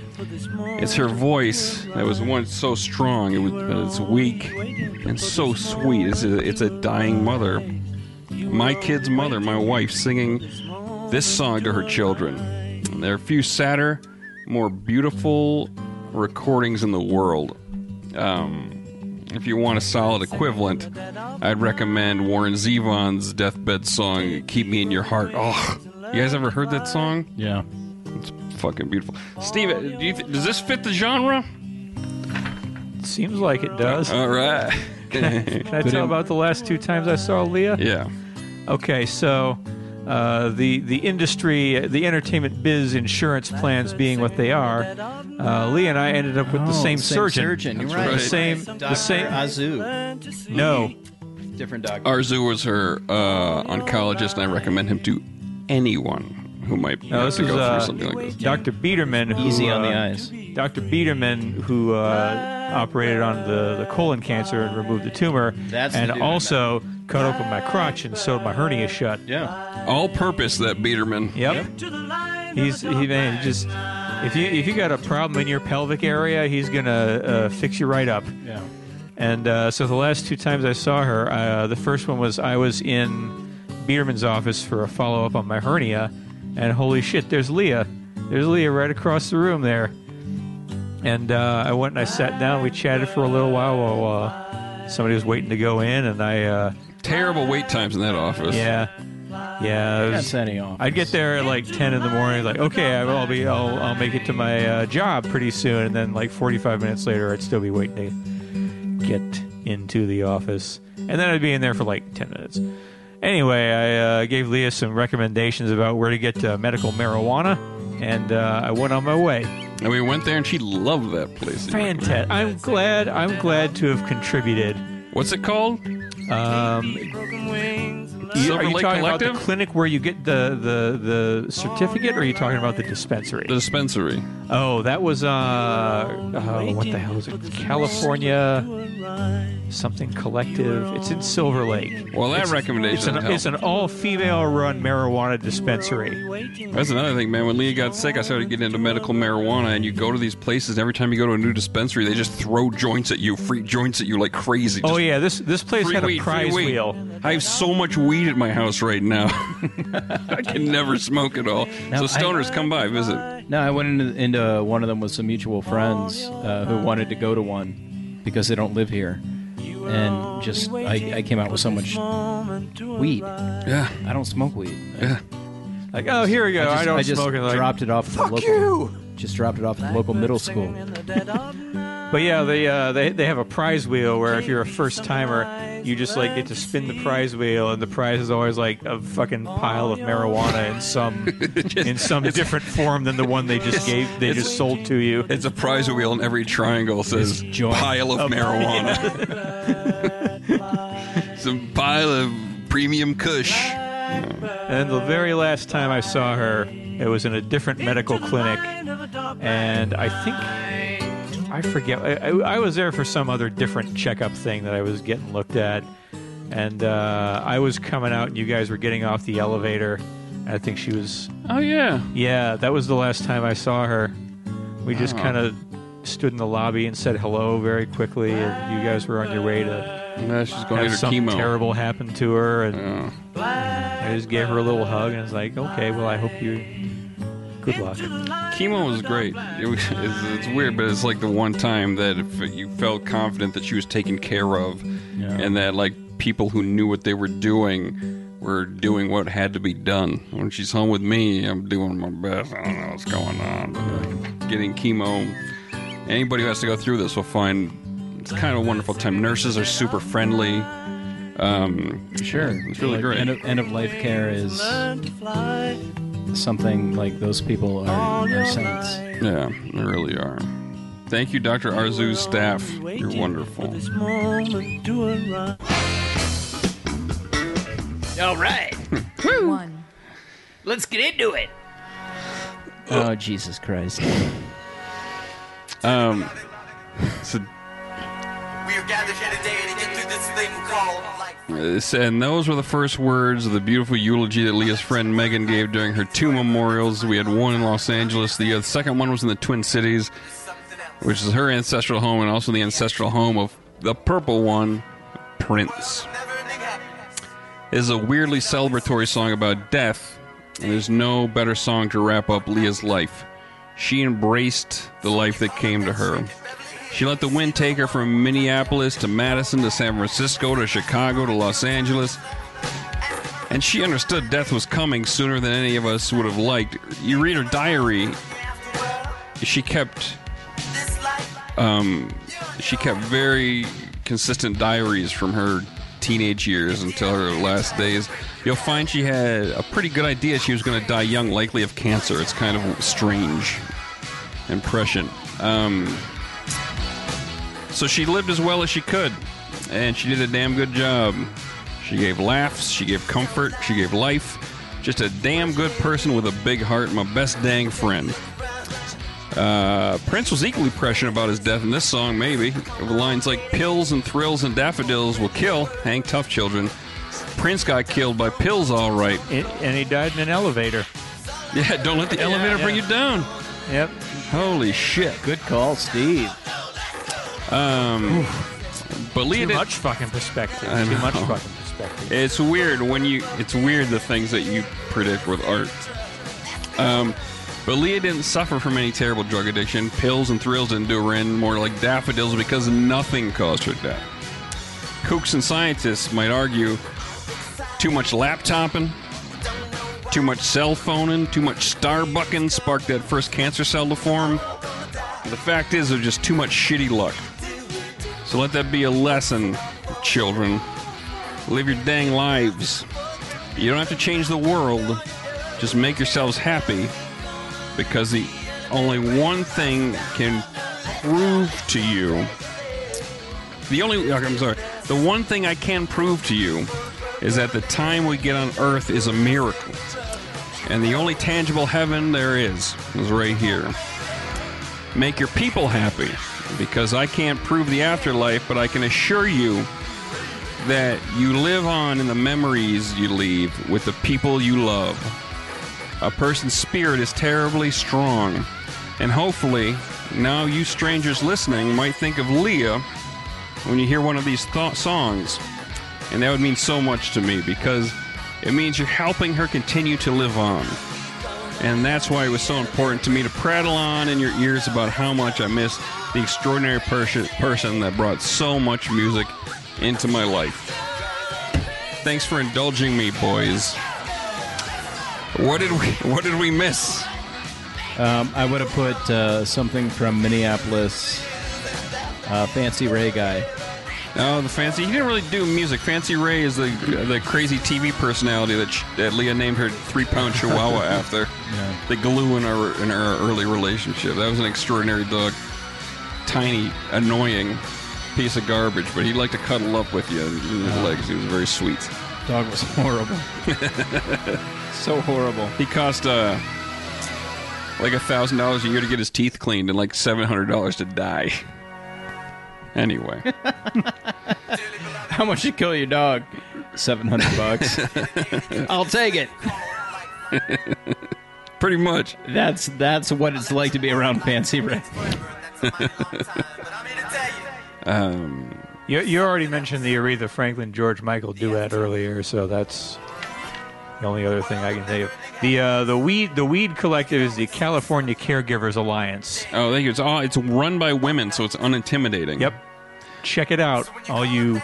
[SPEAKER 1] It's her voice that was once so strong, it was, it's weak and so sweet. It's a, it's a dying mother. My kid's mother, my wife, singing this song to her children. And there are a few sadder, more beautiful recordings in the world. Um, if you want a solid equivalent, I'd recommend Warren Zevon's deathbed song "Keep Me in Your Heart." Oh, you guys ever heard that song?
[SPEAKER 4] Yeah.
[SPEAKER 1] It's fucking beautiful. Steve, uh, do you th- does this fit the genre?
[SPEAKER 2] Seems like it does.
[SPEAKER 1] All right.
[SPEAKER 2] Can I tell about the last two times I saw Leah?
[SPEAKER 1] yeah.
[SPEAKER 2] Okay, so uh, the the industry, the entertainment biz insurance plans being what they are, uh, Lee and I ended up with the
[SPEAKER 4] Oh,
[SPEAKER 2] same,
[SPEAKER 4] same
[SPEAKER 2] surgeon.
[SPEAKER 4] surgeon, you're
[SPEAKER 2] The
[SPEAKER 1] right.
[SPEAKER 2] same, the same.
[SPEAKER 4] Azu.
[SPEAKER 2] No,
[SPEAKER 4] Different doctor.
[SPEAKER 1] Arzu was her uh, oncologist, and I recommend him to anyone who might
[SPEAKER 2] no,
[SPEAKER 1] have
[SPEAKER 2] this
[SPEAKER 1] to
[SPEAKER 2] is
[SPEAKER 1] go
[SPEAKER 2] uh,
[SPEAKER 1] through something like this.
[SPEAKER 2] Dr. Biederman. Who,
[SPEAKER 4] Easy on the
[SPEAKER 2] uh,
[SPEAKER 4] eyes.
[SPEAKER 2] Dr. Biederman, who uh, operated on the, the colon cancer and removed the tumor,
[SPEAKER 4] That's
[SPEAKER 2] and
[SPEAKER 4] dude I
[SPEAKER 2] also cut open my crotch and sewed my hernia shut.
[SPEAKER 4] Yeah.
[SPEAKER 1] All-purpose that Biederman.
[SPEAKER 2] Yep. He's he man just if you if you got a problem in your pelvic area, he's gonna uh, fix you right up.
[SPEAKER 4] Yeah.
[SPEAKER 2] And uh, so the last two times I saw her, uh, the first one was I was in Biederman's office for a follow up on my hernia, and holy shit, there's Leah. There's Leah right across the room there. And uh, I went and I sat down. We chatted for a little while while uh, somebody was waiting to go in, and I, uh,
[SPEAKER 1] Terrible wait times in that office.
[SPEAKER 2] yeah, yeah. it was-
[SPEAKER 4] That's any office.
[SPEAKER 2] I'd get there at like ten in the morning, like okay, I will be, I'll, I'll make it to my uh, job pretty soon, and then like forty-five minutes later, I'd still be waiting to get into the office, and then I'd be in there for like ten minutes. Anyway, I uh, gave Leah some recommendations about where to get uh, medical marijuana, and uh, I went on my way.
[SPEAKER 1] And we went there, and she loved that place.
[SPEAKER 2] Fantastic! I'm glad. I'm glad to have contributed.
[SPEAKER 1] What's it called?
[SPEAKER 2] Um, you,
[SPEAKER 1] Silver
[SPEAKER 2] are you
[SPEAKER 1] Lake
[SPEAKER 2] talking about the clinic where you get the, the, the certificate, or are you talking about the dispensary?
[SPEAKER 1] The dispensary.
[SPEAKER 2] Oh, that was uh, uh what the hell is it? California something collective. It's in Silver Lake.
[SPEAKER 1] Well, that
[SPEAKER 2] It's-
[SPEAKER 1] recommendation
[SPEAKER 2] It's an, it's an all-female run marijuana dispensary.
[SPEAKER 1] That's another thing, man. When Leah got sick, I started getting into medical marijuana, and you go to these places. and Every time you go to a new dispensary, they just throw joints at you, free joints at you like crazy.
[SPEAKER 2] Oh yeah, this this place
[SPEAKER 1] free
[SPEAKER 2] had a
[SPEAKER 1] weed, free
[SPEAKER 2] prize
[SPEAKER 1] weed.
[SPEAKER 2] wheel.
[SPEAKER 1] I have so much weed at my house right now. I can never smoke it all.
[SPEAKER 4] Now,
[SPEAKER 1] so
[SPEAKER 4] I-
[SPEAKER 1] stoners, come by, visit.
[SPEAKER 4] No, I went into, into one of them with some mutual friends uh, who wanted to go to one because they don't live here, and just I, I came out with so much weed.
[SPEAKER 1] Yeah,
[SPEAKER 4] I don't smoke weed.
[SPEAKER 1] yeah.
[SPEAKER 2] Like, oh, here we go.
[SPEAKER 4] I just,
[SPEAKER 2] I don't
[SPEAKER 4] I just
[SPEAKER 2] smoke it. Like,
[SPEAKER 4] dropped it off at the local. Just dropped it off at the local middle school.
[SPEAKER 2] But yeah, they uh, they they have a prize wheel where if you're a first timer, you just like get to spin the prize wheel, and the prize is always like a fucking pile of marijuana in some in some different form than the one they just gave they just sold to you.
[SPEAKER 1] It's a prize wheel, and every triangle says
[SPEAKER 4] It's joint.
[SPEAKER 1] pile of marijuana. Some pile of premium Kush.
[SPEAKER 2] And the very last time I saw her, it was in a different medical clinic, and I think I forget. I, I, I was there for some other different checkup thing that I was getting looked at, and uh, I was coming out, and you guys were getting off the elevator. I think she was.
[SPEAKER 1] Oh yeah.
[SPEAKER 2] Yeah, that was the last time I saw her. We just
[SPEAKER 1] Oh.
[SPEAKER 2] kind of stood in the lobby and said hello very quickly, and you guys were on your way to
[SPEAKER 1] Yeah, she's going to
[SPEAKER 2] have
[SPEAKER 1] get
[SPEAKER 2] something
[SPEAKER 1] chemo.
[SPEAKER 2] terrible happen to her, and
[SPEAKER 1] Yeah.
[SPEAKER 2] I just gave her a little hug and was like, okay, well, I hope you. Good luck.
[SPEAKER 1] Chemo was great. It was, it's, it's weird, but it's like the one time that if you felt confident that she was taken care of, and that like people who knew what they were doing were doing what had to be done. When she's home with me, I'm doing my best. I don't know what's going on, but like, getting chemo. Anybody who has to go through this will find it's kind of a wonderful time. Nurses are super friendly. Um,
[SPEAKER 4] Sure,
[SPEAKER 1] it's really
[SPEAKER 4] Like,
[SPEAKER 1] great.
[SPEAKER 4] End of, end of life care is something like those people are, are saints.
[SPEAKER 1] Yeah, they really are. Thank you, Dr. Arzu's staff. You're wonderful.
[SPEAKER 8] All right,
[SPEAKER 6] One.
[SPEAKER 8] let's get into it.
[SPEAKER 4] Oh Jesus Christ!
[SPEAKER 1] Um, so,
[SPEAKER 5] We are gathered here today to get through this thing called life.
[SPEAKER 1] and those were the first words of the beautiful eulogy that Leah's friend Megan gave during her two memorials. We had one in Los Angeles. The uh, second one was in the Twin Cities, which is her ancestral home and also the ancestral home of the purple one, Prince. is a weirdly celebratory song about death, and there's no better song to wrap up Leah's life. She embraced the life that came to her. She let the wind take her from Minneapolis to Madison to San Francisco to Chicago to Los Angeles. And she understood death was coming sooner than any of us would have liked. You read her diary, she kept um, she kept very consistent diaries from her teenage years until her last days. You'll find she had a pretty good idea she was going to die young, likely of cancer. It's kind of strange impression. Um, so she lived as well as she could, and she did a damn good job. She gave laughs, she gave comfort, she gave life. Just a damn good person with a big heart, my best dang friend. Uh, Prince was equally prescient about his death in this song, maybe. With lines like pills and thrills and daffodils will kill, hang tough children. Prince got killed by pills, all right.
[SPEAKER 2] And, and he died in an elevator.
[SPEAKER 1] Yeah, don't let the elevator bring you down.
[SPEAKER 2] Yep.
[SPEAKER 1] Holy shit.
[SPEAKER 4] Good call, Steve.
[SPEAKER 1] Um, but Leah
[SPEAKER 2] Too
[SPEAKER 1] did,
[SPEAKER 2] much fucking perspective. Too much fucking perspective. perspective.
[SPEAKER 1] It's weird when you. It's weird the things that you predict with art. Um, but Leah didn't suffer from any terrible drug addiction. Pills and thrills didn't do her in. More like daffodils because nothing caused her death. Kooks and scientists might argue too much laptoping, too much cell phoning, too much starbucking sparked that first cancer cell to form. The fact is, there's just too much shitty luck. So let that be a lesson, children. Live your dang lives. You don't have to change the world. Just make yourselves happy because the only one thing can prove to you the only I'm sorry. The one thing I can prove to you is that the time we get on earth is a miracle. And the only tangible heaven there is is right here. Make your people happy because I can't prove the afterlife, but I can assure you that you live on in the memories you leave with the people you love. A person's spirit is terribly strong. And hopefully, now you strangers listening might think of Leah when you hear one of these th- songs. And that would mean so much to me because it means you're helping her continue to live on. And that's why it was so important to me to prattle on in your ears about how much I miss the extraordinary person, person that brought so much music into my life. Thanks for indulging me, boys. What did we What did we miss?
[SPEAKER 4] Um, I would have put uh, something from Minneapolis, uh, Fancy Ray guy.
[SPEAKER 1] Oh, the fancy. He didn't really do music. Fancy Ray is the the crazy TV personality that sh- that Leah named her three pound Chihuahua after. The glue in our in our early relationship. That was an extraordinary dog. Tiny, annoying piece of garbage, but he liked to cuddle up with you in his legs. He was very sweet.
[SPEAKER 4] Dog was horrible. so horrible.
[SPEAKER 1] He cost uh like a thousand dollars a year to get his teeth cleaned and like seven hundred dollars to die. Anyway.
[SPEAKER 4] How much you kill your dog? Seven hundred bucks. I'll take it.
[SPEAKER 1] Pretty much.
[SPEAKER 4] That's that's what it's like to be around Fancy Ray.
[SPEAKER 2] You, you already mentioned the Aretha Franklin George Michael duet earlier, so that's the only other thing I can think of. The uh, the weed the weed collective is the California Caregivers Alliance.
[SPEAKER 1] Oh, thank you. It's all it's run by women, so it's unintimidating.
[SPEAKER 2] Yep, check it out, all you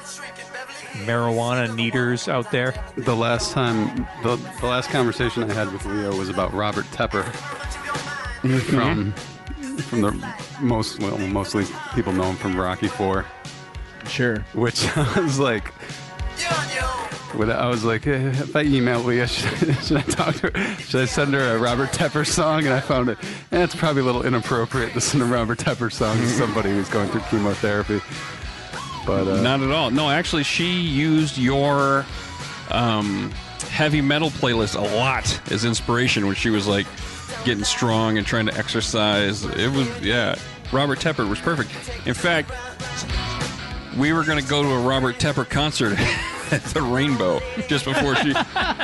[SPEAKER 2] marijuana neaters out there.
[SPEAKER 3] The last time, the, the last conversation I had with Leo was about Robert Tepper from from the most well, mostly people know him from Rocky Four,
[SPEAKER 4] Sure.
[SPEAKER 3] which I was like. When I was like, eh, if I email Leah, should, should I talk to her? Should I send her a Robert Tepper song? And I found it. Eh, it's probably a little inappropriate to send a Robert Tepper song to somebody who's going through chemotherapy. But uh,
[SPEAKER 1] Not at all. No, actually, she used your um, heavy metal playlist a lot as inspiration when she was like getting strong and trying to exercise. It was, yeah. Robert Tepper was perfect. In fact, we were going to go to a Robert Tepper concert at the Rainbow just before she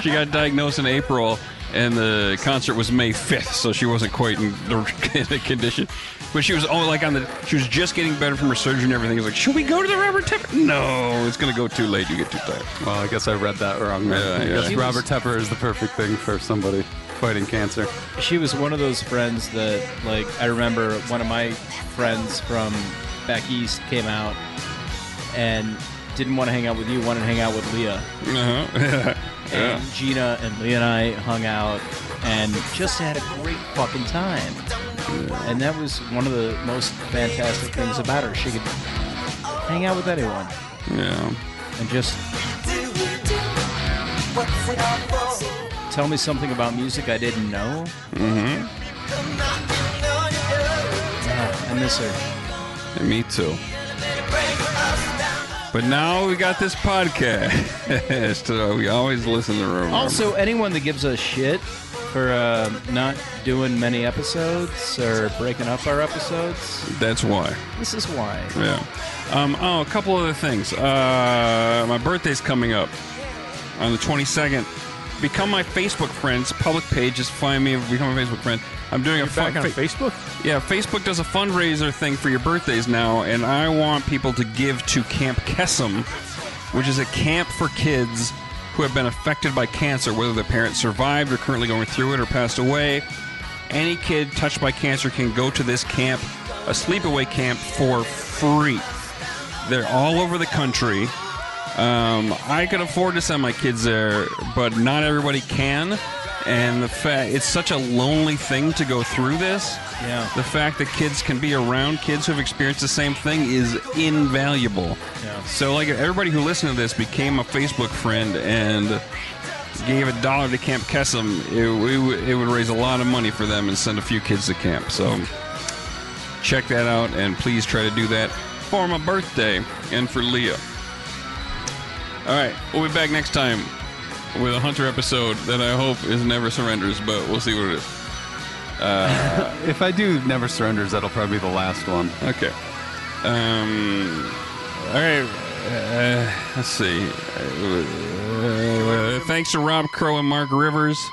[SPEAKER 1] she got diagnosed in April, and the concert was May fifth, so she wasn't quite in the, in the condition. But she was only like on the she was just getting better from her surgery and everything. It was like, should we go to the Robert Tepper? No, it's going to go too late. You get too tired.
[SPEAKER 3] well, I guess I read that wrong. then.
[SPEAKER 1] Yeah,
[SPEAKER 3] I
[SPEAKER 1] yeah.
[SPEAKER 3] guess
[SPEAKER 1] He
[SPEAKER 3] Robert Tepper is the perfect thing for somebody fighting cancer.
[SPEAKER 4] She was one of those friends that, like, I remember one of my friends from back east came out and didn't want to hang out with you, wanted to hang out with Leah.
[SPEAKER 1] Uh-huh.
[SPEAKER 4] And Gina and Leah and I hung out and just had a great fucking time. And that was one of the most fantastic things about her. She could hang out with anyone
[SPEAKER 1] yeah.
[SPEAKER 4] and just tell me something about music I didn't know. Mm-hmm. I miss her.
[SPEAKER 1] And me too. But now we got this podcast. so we always listen to Rumor.
[SPEAKER 4] Also, anyone that gives us shit for uh, not doing many episodes or breaking up our episodes,
[SPEAKER 1] that's why.
[SPEAKER 4] this is why.
[SPEAKER 1] Yeah. Um, oh, a couple other things. Uh, my birthday's coming up on the 22nd. Become my Facebook friends. Public page. Just find me. Become a Facebook friend. I'm doing a fun.
[SPEAKER 2] Back on
[SPEAKER 1] fa-
[SPEAKER 2] Facebook?
[SPEAKER 1] Yeah, Facebook does a fundraiser thing for your birthdays now, and I want people to give to Camp Kesem, which is a camp for kids who have been affected by cancer, whether the parents survived or currently going through it or passed away. Any kid touched by cancer can go to this camp, a sleepaway camp, for free. They're all over the country. Um, I could afford to send my kids there, but not everybody can. And the fact it's such a lonely thing to go through this.
[SPEAKER 2] Yeah.
[SPEAKER 1] The fact that kids can be around kids who have experienced the same thing is invaluable.
[SPEAKER 2] Yeah.
[SPEAKER 1] So, like, everybody who listened to this became a Facebook friend and gave a dollar to Camp Kesem, it, it, it would raise a lot of money for them and send a few kids to camp. So, check that out and please try to do that for my birthday and for Leah. All right, we'll be back next time with a Hunter episode that I hope is Never Surrenders, but we'll see what it is.
[SPEAKER 3] If I do Never Surrenders, that'll probably be the last one.
[SPEAKER 1] Okay. Um. All right. Uh, let's see. Uh, thanks to Rob Crow and Mark Rivers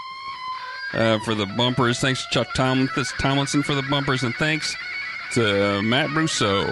[SPEAKER 1] uh, for the bumpers. Thanks to Chuck Tomlin- Tomlinson for the bumpers, and thanks to Matt Russo